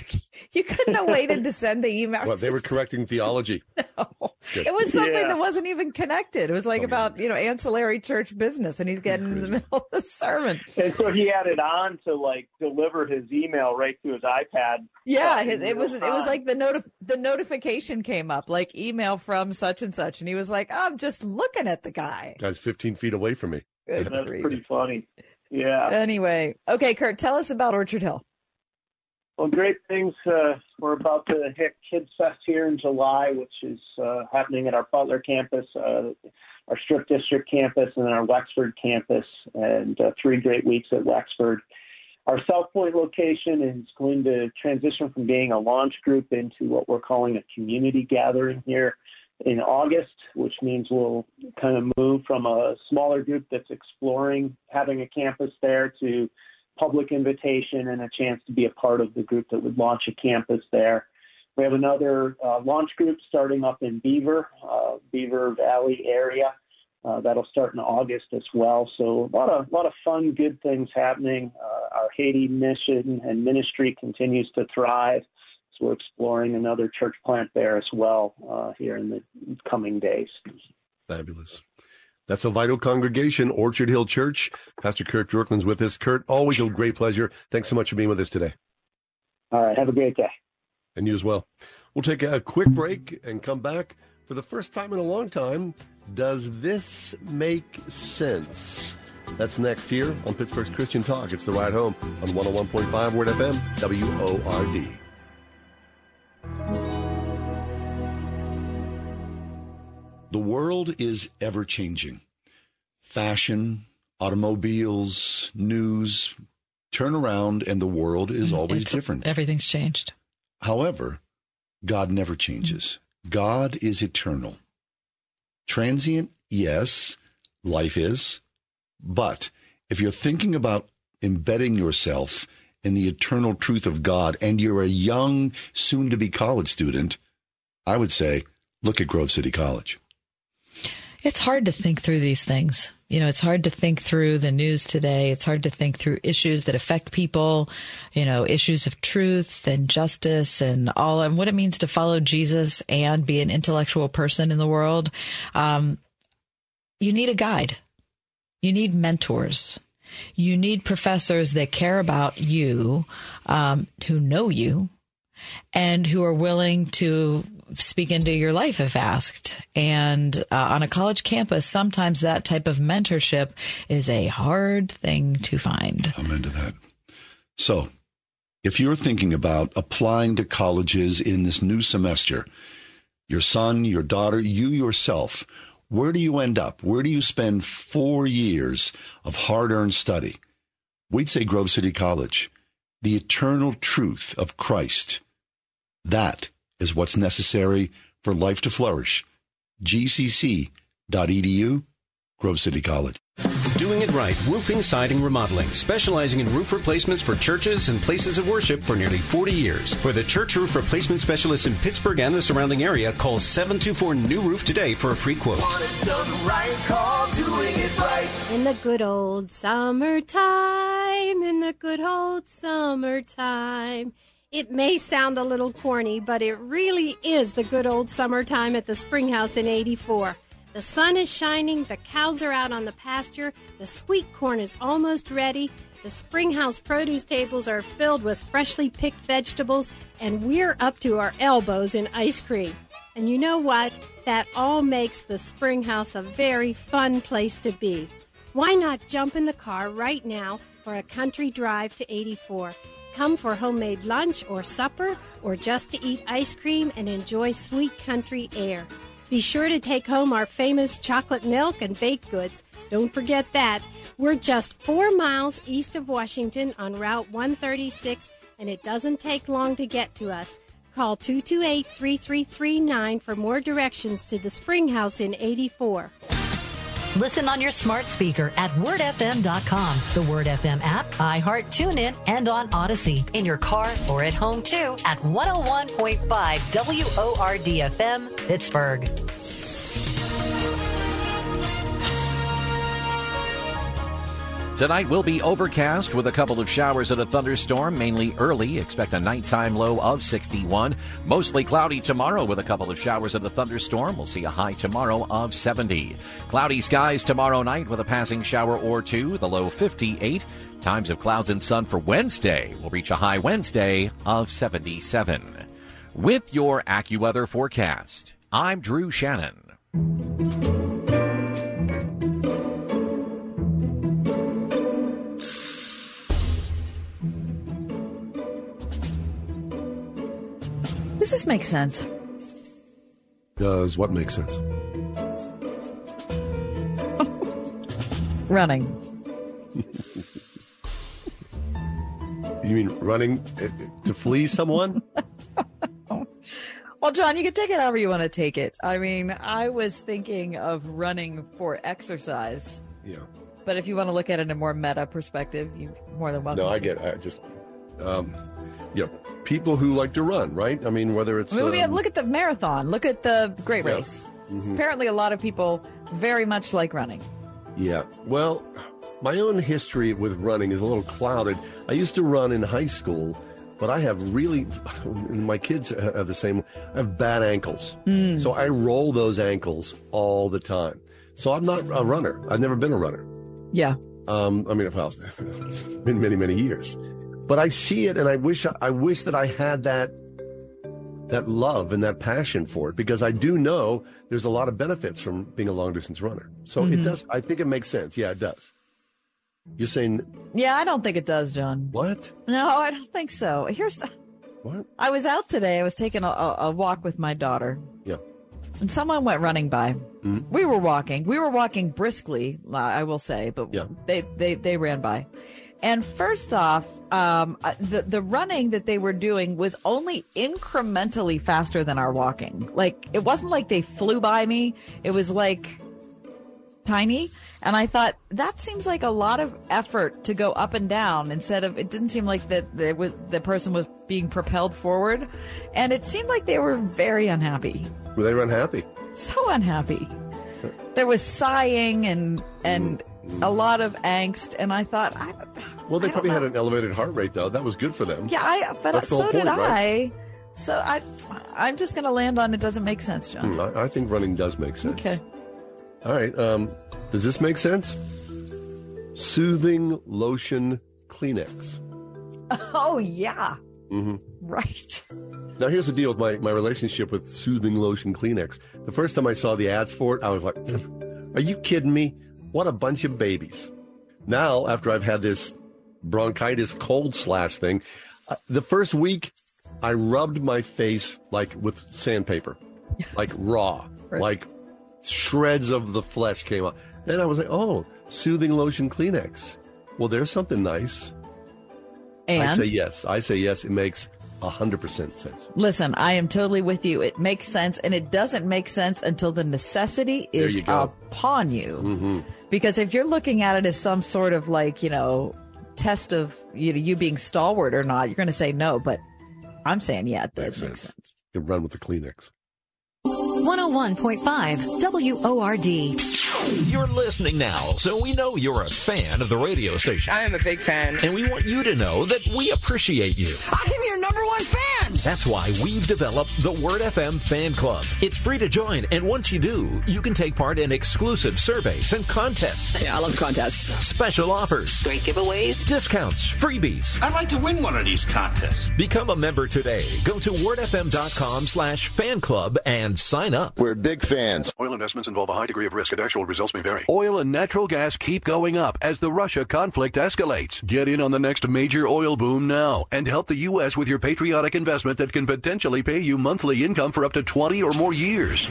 you couldn't have waited to send the email. Well, they were correcting theology. Good. It was something Yeah. that wasn't even connected. It was like Oh, about, you know, ancillary church business. And he's getting in the middle of the sermon. And so he had it on to like deliver his email right to his iPad. Yeah, his, it was real it was like the notif- the notification came up like email from such and such, and he was like, "I'm just looking at the guy." Guy's 15 feet away from me. Good That's grief. pretty funny. Yeah. Anyway, okay, Kurt, tell us about Orchard Hill. Well, great things. Uh, we're about to hit Kids Fest here in July, which is uh, happening at our Butler campus, uh, our Strip District campus, and our Wexford campus, and uh, three great weeks at Wexford. Our Southpointe location is going to transition from being a launch group into what we're calling a community gathering here in August, which means we'll kind of move from a smaller group that's exploring having a campus there to public invitation and a chance to be a part of the group that would launch a campus there. We have another uh, launch group starting up in Beaver, uh, Beaver Valley area. Uh, that'll start in August as well. So a lot of lot of fun, good things happening. Uh, our Haiti mission and ministry continues to thrive. We're exploring another church plant there as well uh, here in the coming days. Fabulous. That's a vital congregation, Orchard Hill Church. Pastor Kurt Bjorklund's with us. Kurt, always a great pleasure. Thanks so much for being with us today. All right, have a great day. And you as well. We'll take a quick break and come back for the first time in a long time. Does this make sense? That's next here on Pittsburgh's Christian Talk. It's the ride home on 101.5 Word FM, WORD. The world is ever changing. Fashion, automobiles, news, turn around, and the world is mm, always It's- different. Everything's changed. However, God never changes. God is eternal. Transient, yes, life is. But if you're thinking about embedding yourself in the eternal truth of God and you're a young, soon to be college student, I would say look at Grove City College. It's hard to think through these things. You know, it's hard to think through the news today. It's hard to think through issues that affect people, you know, issues of truth and justice and all and what it means to follow Jesus and be an intellectual person in the world. Um, you need a guide. You need mentors. You need professors that care about you, um, who know you, and who are willing to speak into your life if asked. And uh, on a college campus, sometimes that type of mentorship is a hard thing to find. I'm into that. So, if you're thinking about applying to colleges in this new semester, your son, your daughter, you yourself, where do you end up? Where do you spend four years of hard earned study? We'd say Grove City College, the eternal truth of Christ. That is what's necessary for life to flourish. gcc.edu, Grove City College. Doing it right, roofing, siding, remodeling, specializing in roof replacements for churches and places of worship for nearly 40 years. For the church roof replacement specialist in Pittsburgh and the surrounding area, call 724 New Roof today for a free quote. In the good old summertime, in the good old summertime. It may sound a little corny, but it really is the good old summertime at the Springhouse in 84. The sun is shining, the cows are out on the pasture, the sweet corn is almost ready, the Springhouse produce tables are filled with freshly picked vegetables, and we're up to our elbows in ice cream. And you know what? That all makes the Springhouse a very fun place to be. Why not jump in the car right now for a country drive to 84? Come for homemade lunch or supper, or just to eat ice cream and enjoy sweet country air. Be sure to take home our famous chocolate milk and baked goods. Don't forget that. We're just four miles east of Washington on Route 136, and it doesn't take long to get to us. Call 228 3339 for more directions to the Spring House in 84. Listen on your smart speaker at wordfm.com, the Word FM app, iHeart, TuneIn, and on Audacy. In your car or at home too at 101.5 WORDFM, Pittsburgh. Tonight will be overcast with a couple of showers and a thunderstorm, mainly early. Expect a nighttime low of 61. Mostly cloudy tomorrow with a couple of showers and a thunderstorm. We'll see a high tomorrow of 70. Cloudy skies tomorrow night with a passing shower or two, the low 58. Times of clouds and sun for Wednesday will reach a high Wednesday of 77. With your AccuWeather forecast, I'm Drew Shannon. Does this make sense? Does what make sense? Running. You mean running uh, to flee someone? Well, John, you can take it however you want to take it. I mean, I was thinking of running for exercise. Yeah. But if you want to look at it in a more meta perspective, you more than welcome. No, I to. get. I just, um, yeah, people who like to run, right? I mean, whether it's I mean, have- um, look at the marathon. Look at the Great Yeah. Race. Mhm. Apparently, a lot of people very much like running. Yeah. Well, my own history with running is a little clouded. I used to run in high school, but I have really, my kids have the same, I have bad ankles. Mm. So I roll those ankles all the time. So I'm not a runner. I've never been a runner. Yeah. Um, I mean, well, it's been many, many years, but I see it, and I wish I wish that I had that that love and that passion for it because I do know there's a lot of benefits from being a long distance runner. So it Mhm. does. I think it makes sense. Yeah, it does. You're saying Yeah, I don't think it does, John. what? No, I don't think so. Here's what I was out today. I was taking a, a, walk with my daughter, Yeah. and someone went running by. Mhm. We were walking. We were walking briskly, I will say, but Yeah. they, they they ran by. And first off, um, uh, the the running that they were doing was only incrementally faster than our walking. Like it wasn't like they flew by me. It was like tiny. And I thought that seems like a lot of effort to go up and down instead of it didn't seem like that there was the person was being propelled forward. And it seemed like they were very unhappy. Were they unhappy? So unhappy. There was sighing and and a lot of angst and I thought I Well, they I probably had an elevated heart rate though. That was good for them. yeah, I but That's so whole did point, I. right? So I I'm just going to land on it doesn't make sense, John. Hmm, I, I think running does make sense. Okay. All right. Um, does this make sense? Soothing lotion Kleenex. Oh yeah. hmm Right. Now, here's the deal with my, my relationship with Soothing Lotion Kleenex. The first time I saw the ads for it, I was like, are you kidding me? What a bunch of babies. Now, after I've had this bronchitis cold slash thing, uh, the first week, I rubbed my face like with sandpaper, like raw, like shreds of the flesh came out. Then I was like, oh, Soothing Lotion Kleenex. Well, there's something nice. And? I say yes. I say yes. It makes 100% sense. Listen, I am totally with you. It makes sense, and it doesn't make sense until the necessity is you upon you. Mm-hmm. Because if you're looking at it as some sort of like, you know, test of you know you being stalwart or not, you're going to say no. But I'm saying yeah, it does make sense. You can run with the Kleenex. 101.5 WORD. You're listening now, so we know you're a fan of the radio station. I am a big fan. And we want you to know that we appreciate you. I'm your number one fan. That's why we've developed the Word FM Fan Club. It's free to join, and once you do, you can take part in exclusive surveys and contests. Yeah, I love contests. Special offers. Great giveaways. Discounts, freebies. I'd like to win one of these contests. Become a member today. Go to wordfm.com slash fan club and sign up. We're big fans. Oil investments involve a high degree of risk and actual results may vary. Oil and natural gas keep going up as the Russia conflict escalates. Get in on the next major oil boom now and help the U.S. with your patriotic investment that can potentially pay you monthly income for up to 20 or more years.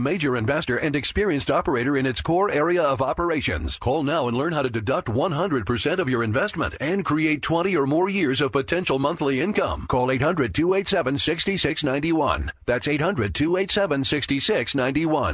major investor and experienced operator in its core area of operations. Call now and learn how to deduct 100% of your investment and create 20 or more years of potential monthly income. Call 800-287-6691. That's 800-287-6691.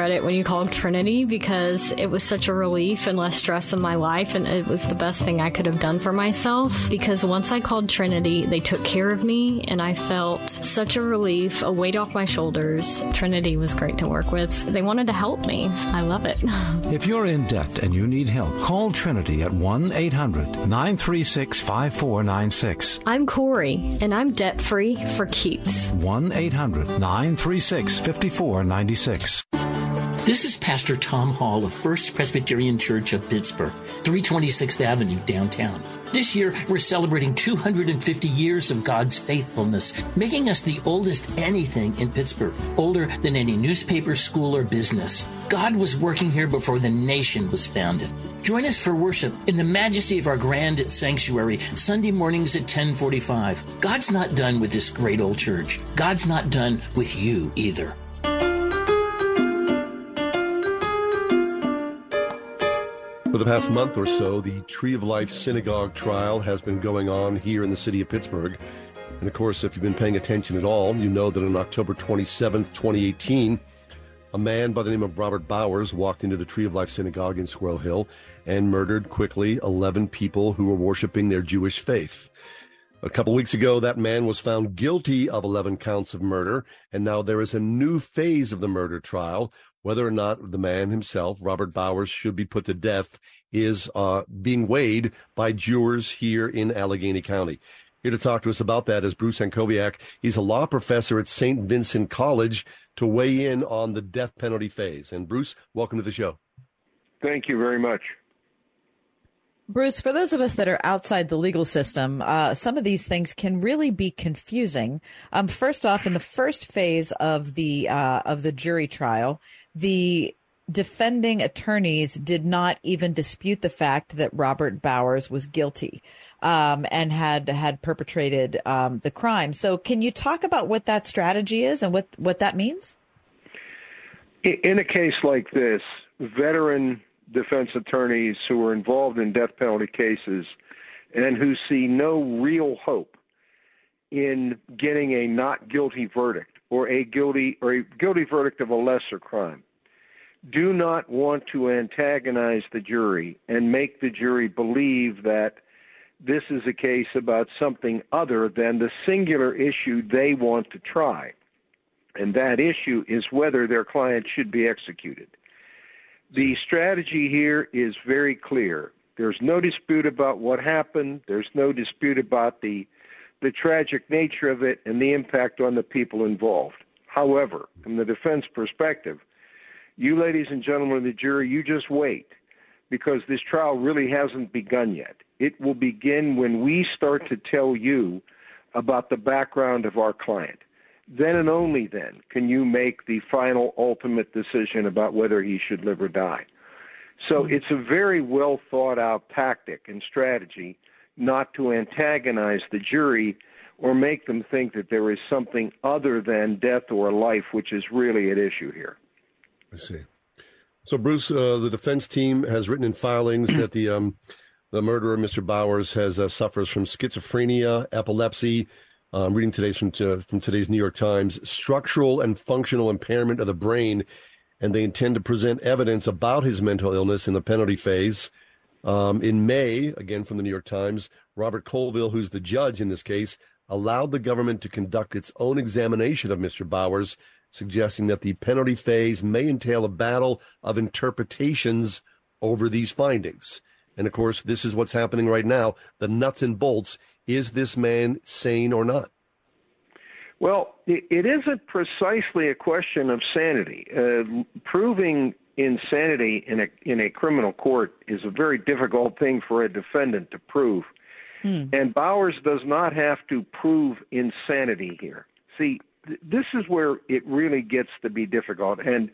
regret it when you called Trinity because it was such a relief and less stress in my life, and it was the best thing I could have done for myself. Because once I called Trinity, they took care of me, and I felt such a relief, a weight off my shoulders. Trinity was great to work with. They wanted to help me. I love it. If you're in debt and you need help, call Trinity at 1 800 936 5496. I'm Corey, and I'm debt free for keeps. 1 800 936 5496. This is Pastor Tom Hall of First Presbyterian Church of Pittsburgh, 326th Avenue, downtown. This year, we're celebrating 250 years of God's faithfulness, making us the oldest anything in Pittsburgh, older than any newspaper, school, or business. God was working here before the nation was founded. Join us for worship in the majesty of our grand sanctuary, Sunday mornings at 1045. God's not done with this great old church. God's not done with you either. For the past month or so, the Tree of Life Synagogue trial has been going on here in the city of Pittsburgh. And of course, if you've been paying attention at all, you know that on October 27th, 2018, a man by the name of Robert Bowers walked into the Tree of Life Synagogue in Squirrel Hill and murdered quickly 11 people who were worshiping their Jewish faith. A couple weeks ago, that man was found guilty of 11 counts of murder, and now there is a new phase of the murder trial whether or not the man himself, Robert Bowers, should be put to death is uh, being weighed by jurors here in Allegheny County. Here to talk to us about that is Bruce Antkowiak. He's a law professor at St. Vincent College to weigh in on the death penalty phase. And Bruce, welcome to the show. Thank you very much. Bruce, for those of us that are outside the legal system, uh, some of these things can really be confusing. Um, first off, in the first phase of the uh, of the jury trial, the defending attorneys did not even dispute the fact that Robert Bowers was guilty um, and had had perpetrated um, the crime. So, can you talk about what that strategy is and what what that means? In a case like this, veteran defense attorneys who are involved in death penalty cases and who see no real hope in getting a not guilty verdict or a guilty or a guilty verdict of a lesser crime do not want to antagonize the jury and make the jury believe that this is a case about something other than the singular issue they want to try. And that issue is whether their client should be executed. The strategy here is very clear. There's no dispute about what happened. There's no dispute about the the tragic nature of it and the impact on the people involved. However, from the defense perspective, you ladies and gentlemen of the jury, you just wait because this trial really hasn't begun yet. It will begin when we start to tell you about the background of our client then and only then can you make the final ultimate decision about whether he should live or die. So mm-hmm. it's a very well thought out tactic and strategy not to antagonize the jury or make them think that there is something other than death or life, which is really at issue here. I see. So, Bruce, uh, the defense team has written in filings that the um, the murderer, Mr. Bowers, has uh, suffers from schizophrenia, epilepsy, I'm reading today from, from today's New York Times structural and functional impairment of the brain. and they intend to present evidence about his mental illness in the penalty phase. Um, in May, again from the New York Times, Robert Colville, who's the judge in this case, allowed the government to conduct its own examination of Mr. Bowers, suggesting that the penalty phase may entail a battle of interpretations over these findings. And of course, this is what's happening right now the nuts and bolts. Is this man sane or not? Well, it isn't precisely a question of sanity. Uh, proving insanity in a in a criminal court is a very difficult thing for a defendant to prove. Hmm. And Bowers does not have to prove insanity here. See, th- this is where it really gets to be difficult and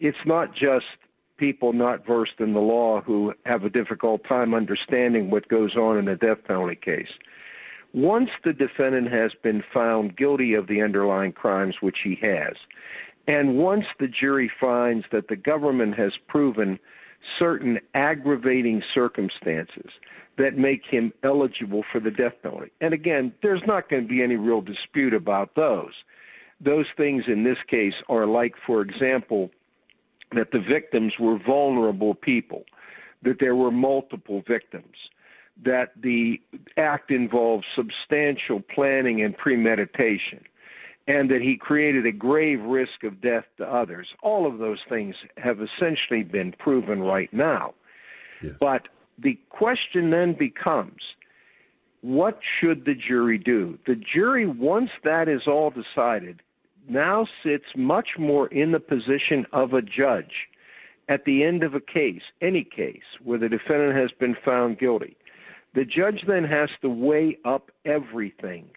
it's not just people not versed in the law who have a difficult time understanding what goes on in a death penalty case. Once the defendant has been found guilty of the underlying crimes, which he has, and once the jury finds that the government has proven certain aggravating circumstances that make him eligible for the death penalty. And again, there's not going to be any real dispute about those. Those things in this case are like, for example, that the victims were vulnerable people, that there were multiple victims, that the act involved substantial planning and premeditation, and that he created a grave risk of death to others. All of those things have essentially been proven right now. Yes. But the question then becomes what should the jury do? The jury, once that is all decided, now sits much more in the position of a judge at the end of a case, any case, where the defendant has been found guilty. The judge then has to weigh up everything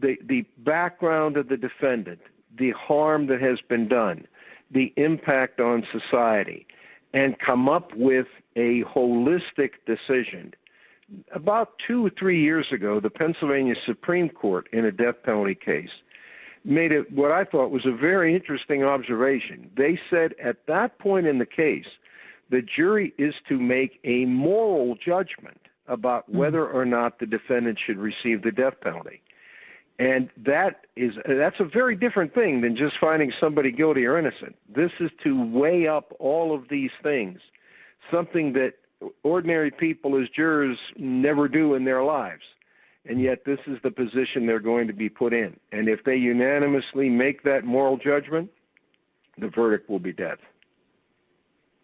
the, the background of the defendant, the harm that has been done, the impact on society, and come up with a holistic decision. About two or three years ago, the Pennsylvania Supreme Court, in a death penalty case, made it what I thought was a very interesting observation. They said at that point in the case, the jury is to make a moral judgment about hmm. whether or not the defendant should receive the death penalty. And that is that's a very different thing than just finding somebody guilty or innocent. This is to weigh up all of these things, something that ordinary people as jurors never do in their lives and yet this is the position they're going to be put in. And if they unanimously make that moral judgment, the verdict will be death.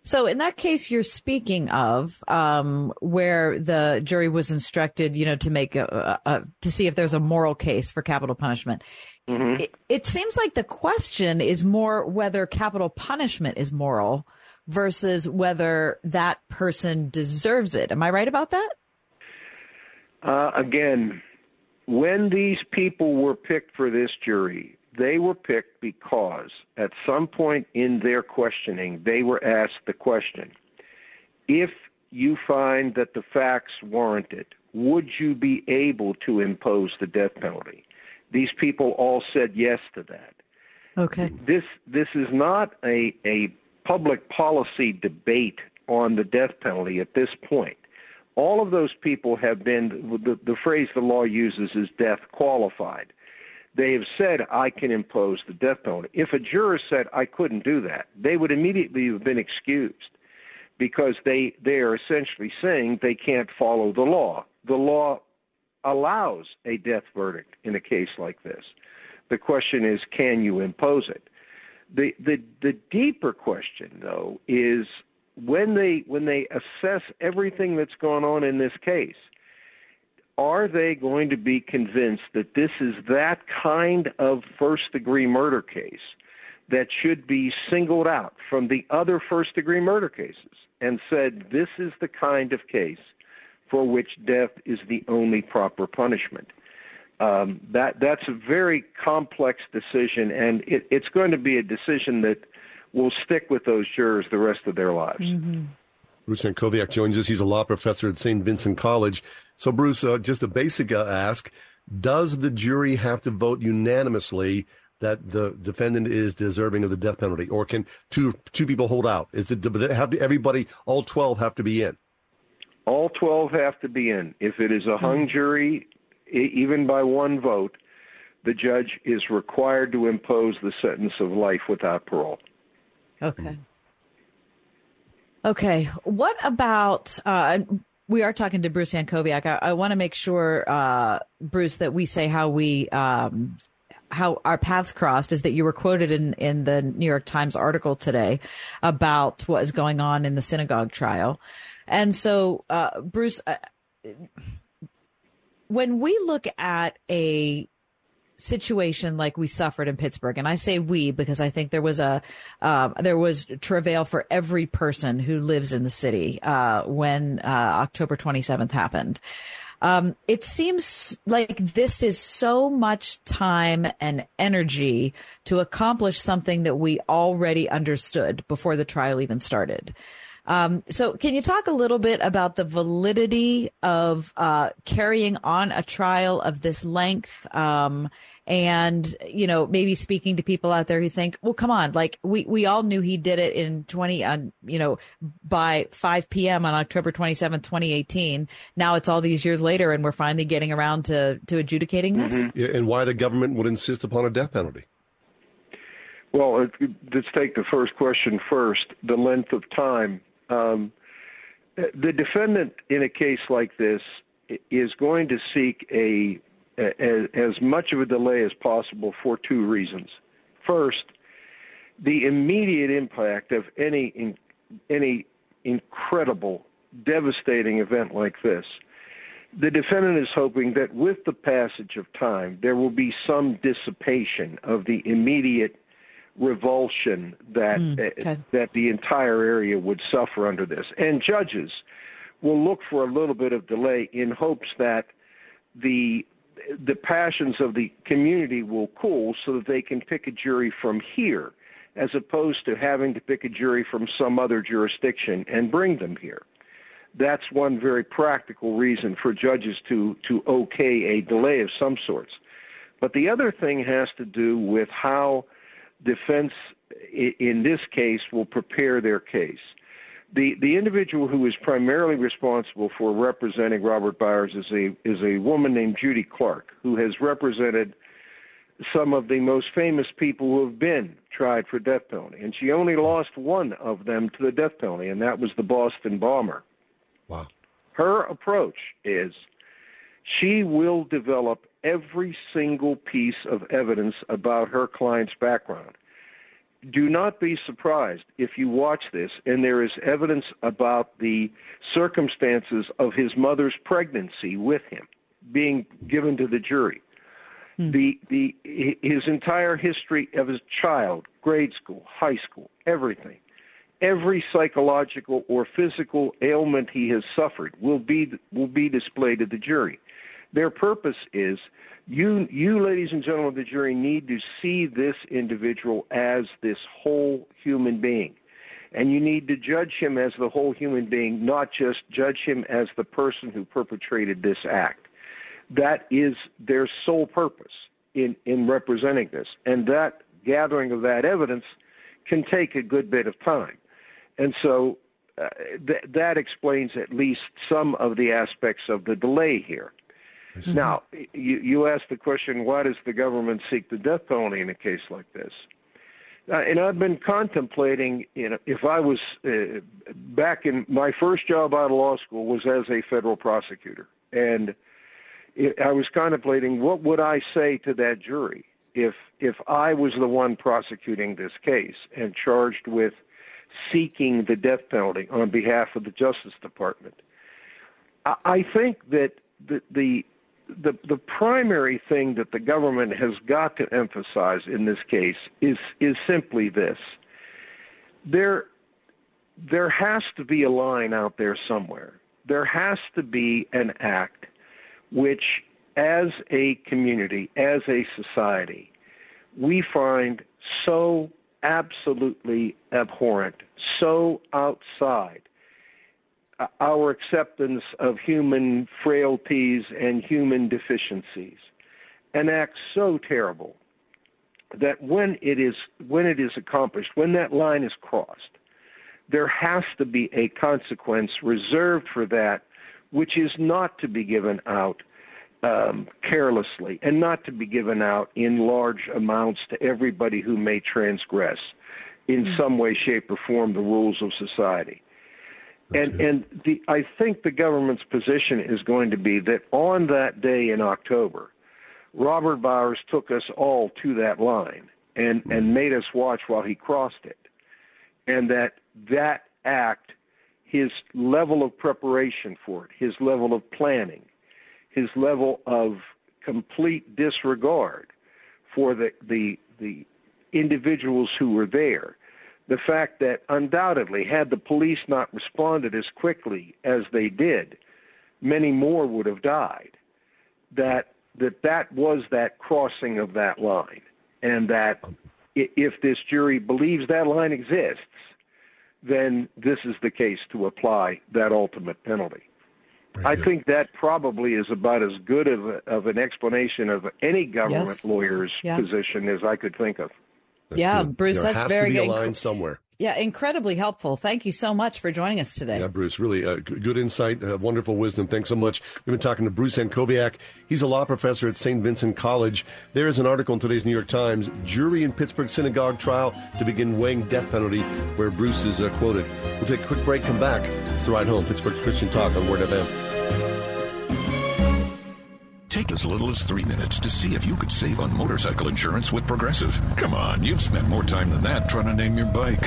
So, in that case you're speaking of, um, where the jury was instructed, you know, to make a, a, a, to see if there's a moral case for capital punishment. Mm-hmm. It, it seems like the question is more whether capital punishment is moral versus whether that person deserves it. Am I right about that? Uh, again, when these people were picked for this jury, they were picked because at some point in their questioning, they were asked the question if you find that the facts warrant it, would you be able to impose the death penalty? These people all said yes to that. Okay. This this is not a a public policy debate on the death penalty at this point all of those people have been the, the phrase the law uses is death qualified. They have said I can impose the death penalty. If a juror said I couldn't do that, they would immediately have been excused because they they are essentially saying they can't follow the law. The law allows a death verdict in a case like this. The question is, can you impose it? The the the deeper question though is when they when they assess everything that's gone on in this case, are they going to be convinced that this is that kind of first degree murder case that should be singled out from the other first degree murder cases and said this is the kind of case for which death is the only proper punishment? Um, that that's a very complex decision, and it, it's going to be a decision that will stick with those jurors the rest of their lives. Mm-hmm. Bruce Antkowiak joins us. He's a law professor at St. Vincent College. So, Bruce, uh, just a basic uh, ask Does the jury have to vote unanimously that the defendant is deserving of the death penalty? Or can two, two people hold out? Is it, have to, everybody, all 12 have to be in? All 12 have to be in. If it is a hung mm-hmm. jury, even by one vote, the judge is required to impose the sentence of life without parole. Okay. Okay. What about? Uh, we are talking to Bruce Antkowiak. I, I want to make sure, uh, Bruce, that we say how we um, how our paths crossed is that you were quoted in, in the New York Times article today about what is going on in the synagogue trial. And so, uh, Bruce, uh, when we look at a situation like we suffered in Pittsburgh, and I say we because I think there was a uh, there was travail for every person who lives in the city uh, when uh, October 27th happened. Um, it seems like this is so much time and energy to accomplish something that we already understood before the trial even started. Um, so, can you talk a little bit about the validity of uh, carrying on a trial of this length? Um, and you know maybe speaking to people out there who think well come on like we we all knew he did it in 20 on you know by 5 p.m on october 27 2018 now it's all these years later and we're finally getting around to to adjudicating this mm-hmm. yeah, and why the government would insist upon a death penalty well let's take the first question first the length of time um, the defendant in a case like this is going to seek a as, as much of a delay as possible for two reasons. First, the immediate impact of any in, any incredible, devastating event like this. The defendant is hoping that with the passage of time, there will be some dissipation of the immediate revulsion that mm, okay. uh, that the entire area would suffer under this. And judges will look for a little bit of delay in hopes that the the passions of the community will cool so that they can pick a jury from here as opposed to having to pick a jury from some other jurisdiction and bring them here. That's one very practical reason for judges to, to okay a delay of some sorts. But the other thing has to do with how defense, in this case, will prepare their case the the individual who is primarily responsible for representing Robert Bowers is a is a woman named Judy Clarke, who has represented some of the most famous people who have been tried for death penalty, and she only lost one of them to the death penalty, and that was the Boston bomber. Wow. Her approach is she will develop every single piece of evidence about her client's background do not be surprised if you watch this and there is evidence about the circumstances of his mother's pregnancy with him being given to the jury. Hmm. The the his entire history of his child, grade school, high school, everything. Every psychological or physical ailment he has suffered will be will be displayed to the jury. Their purpose is you, you, ladies and gentlemen of the jury, need to see this individual as this whole human being. And you need to judge him as the whole human being, not just judge him as the person who perpetrated this act. That is their sole purpose in, in representing this. And that gathering of that evidence can take a good bit of time. And so uh, th- that explains at least some of the aspects of the delay here. Mm-hmm. Now, you, you asked the question, why does the government seek the death penalty in a case like this? Uh, and I've been contemplating, you know, if I was uh, back in my first job out of law school was as a federal prosecutor, and it, I was contemplating what would I say to that jury if if I was the one prosecuting this case and charged with seeking the death penalty on behalf of the Justice Department. I, I think that the the the the primary thing that the government has got to emphasize in this case is is simply this. There there has to be a line out there somewhere. There has to be an act which as a community as a society we find so absolutely abhorrent so outside our acceptance of human frailties and human deficiencies an act so terrible that when it is when it is accomplished when that line is crossed there has to be a consequence reserved for that which is not to be given out um, carelessly and not to be given out in large amounts to everybody who may transgress in some way, shape, or form the rules of society. And and the I think the government's position is going to be that on that day in October, Robert Bowers took us all to that line and mm-hmm. and made us watch while he crossed it, and that that act, his level of preparation for it, his level of planning, his level of complete disregard for the the the individuals who were there the fact that undoubtedly had the police not responded as quickly as they did many more would have died that that that was that crossing of that line and that if this jury believes that line exists then this is the case to apply that ultimate penalty I think that probably is about as good of, a, of an explanation of any government Yes. lawyer's Yeah. position as I could think of. Yeah, Bruce, there that's very to be good. line somewhere. Yeah, incredibly helpful. Thank you so much for joining us today. Yeah, Bruce, really uh, good insight, uh, wonderful wisdom. Thanks so much. We've been talking to Bruce Antkowiak. He's a law professor at St. Vincent College. There is an article in today's New York Times, Jury in Pittsburgh Synagogue Trial to begin weighing death penalty, where Bruce is uh, quoted. We'll take a quick break, come back. It's the ride home, Pittsburgh Christian Talk on Word FM. Take as little as three minutes to see if you could save on motorcycle insurance with Progressive. Come on, you've spent more time than that trying to name your bike.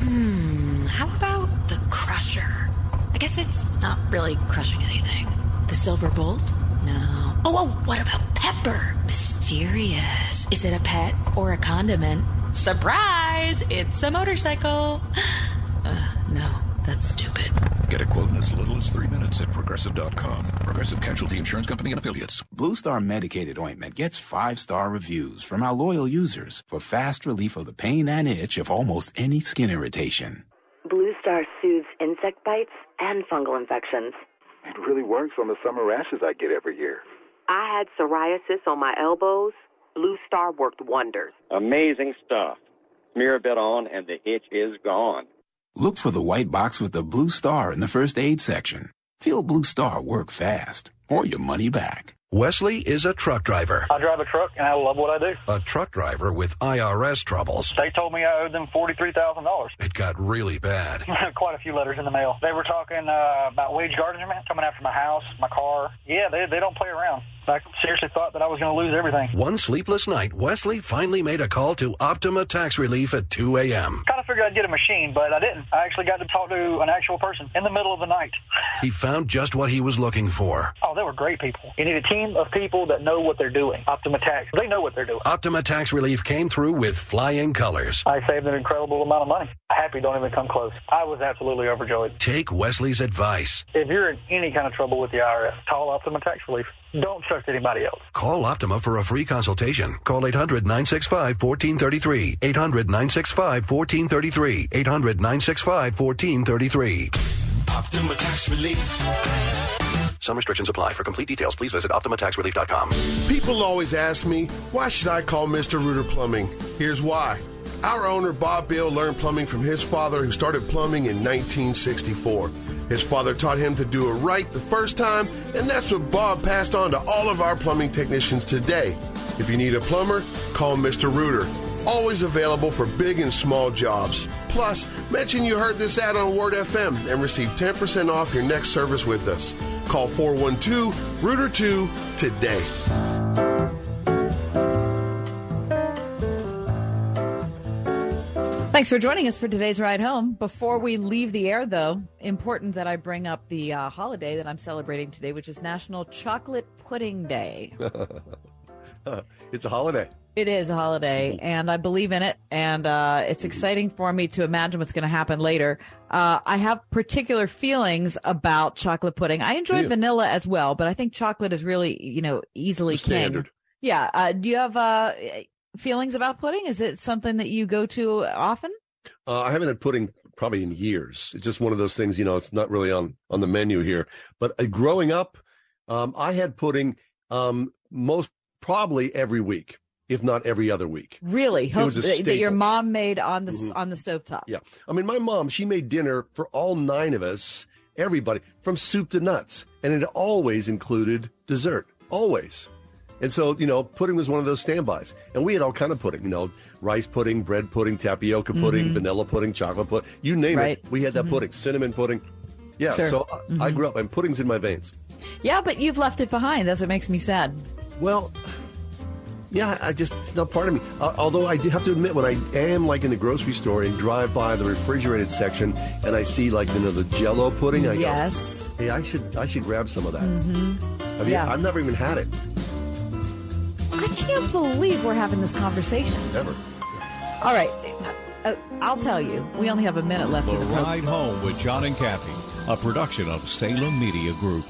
Hmm, how about the Crusher? I guess it's not really crushing anything. The Silver Bolt? No. Oh, oh, what about Pepper? Mysterious. Is it a pet or a condiment? Surprise! It's a motorcycle. Uh, no, that's stupid. Get a quote in as little as three minutes at progressive.com. Progressive Casualty Insurance Company and Affiliates. Blue Star medicated ointment gets five star reviews from our loyal users for fast relief of the pain and itch of almost any skin irritation. Blue Star soothes insect bites and fungal infections. It really works on the summer rashes I get every year. I had psoriasis on my elbows. Blue Star worked wonders. Amazing stuff. Smear a bit on and the itch is gone. Look for the white box with the blue star in the first aid section. Feel Blue Star work fast or your money back. Wesley is a truck driver. I drive a truck and I love what I do. A truck driver with IRS troubles. They told me I owed them forty-three thousand dollars. It got really bad. Quite a few letters in the mail. They were talking uh, about wage garnishment coming after my house, my car. Yeah, they they don't play around. I seriously thought that I was going to lose everything. One sleepless night, Wesley finally made a call to Optima Tax Relief at 2 a.m. Kind of figured I'd get a machine, but I didn't. I actually got to talk to an actual person in the middle of the night. He found just what he was looking for. Oh, they were great people. You need a team of people that know what they're doing. Optima Tax, they know what they're doing. Optima Tax Relief came through with flying colors. I saved an incredible amount of money. Happy don't even come close. I was absolutely overjoyed. Take Wesley's advice. If you're in any kind of trouble with the IRS, call Optima Tax Relief. Don't trust anybody else. Call Optima for a free consultation. Call 800 965 1433. 800 965 1433. 800 965 1433. Optima Tax Relief. Some restrictions apply. For complete details, please visit OptimaTaxRelief.com. People always ask me, why should I call Mr. Rooter Plumbing? Here's why. Our owner, Bob Bill, learned plumbing from his father, who started plumbing in 1964. His father taught him to do it right the first time, and that's what Bob passed on to all of our plumbing technicians today. If you need a plumber, call Mr. Rooter. Always available for big and small jobs. Plus, mention you heard this ad on Word FM and receive 10% off your next service with us. Call 412 Rooter 2 today. Thanks for joining us for today's ride home. Before we leave the air, though, important that I bring up the uh, holiday that I'm celebrating today, which is National Chocolate Pudding Day. it's a holiday. It is a holiday, and I believe in it, and uh, it's exciting for me to imagine what's going to happen later. Uh, I have particular feelings about chocolate pudding. I enjoy Yeah. vanilla as well, but I think chocolate is really, you know, easily standard. king. Yeah. Uh, do you have uh, feelings about pudding? Is it something that you go to often? Uh, I haven't had pudding probably in years. It's just one of those things, you know, it's not really on, on the menu here. But uh, growing up, um, I had pudding um, most probably every week, if not every other week. Really? It was a that, that your mom made on the Mhm. on the stovetop. Yeah. I mean, my mom, she made dinner for all nine of us, everybody, from soup to nuts. And it always included dessert. Always. And so, you know, pudding was one of those standbys. And we had all kind of pudding, you know, rice pudding, bread pudding, tapioca pudding, Mhm. vanilla pudding, chocolate pudding, you name Right. it. We had that Mhm. pudding, cinnamon pudding. Yeah, Sure. so I- I Mhm. grew up and pudding's in my veins. Yeah, but you've left it behind. That's what makes me sad. Well, Yeah, I just, it's not part of me. Uh, although I do have to admit, when I am like in the grocery store and drive by the refrigerated section and I see like, you know, the jello pudding, I Yes. go, hey, I should, I should grab some of that. hmm I mean, Yeah. I've never even had it. I can't believe we're having this conversation. Never. All right. Uh, I'll tell you. We only have a minute left The in the program. Ride Home with John and Kathy, a production of Salem Media Group.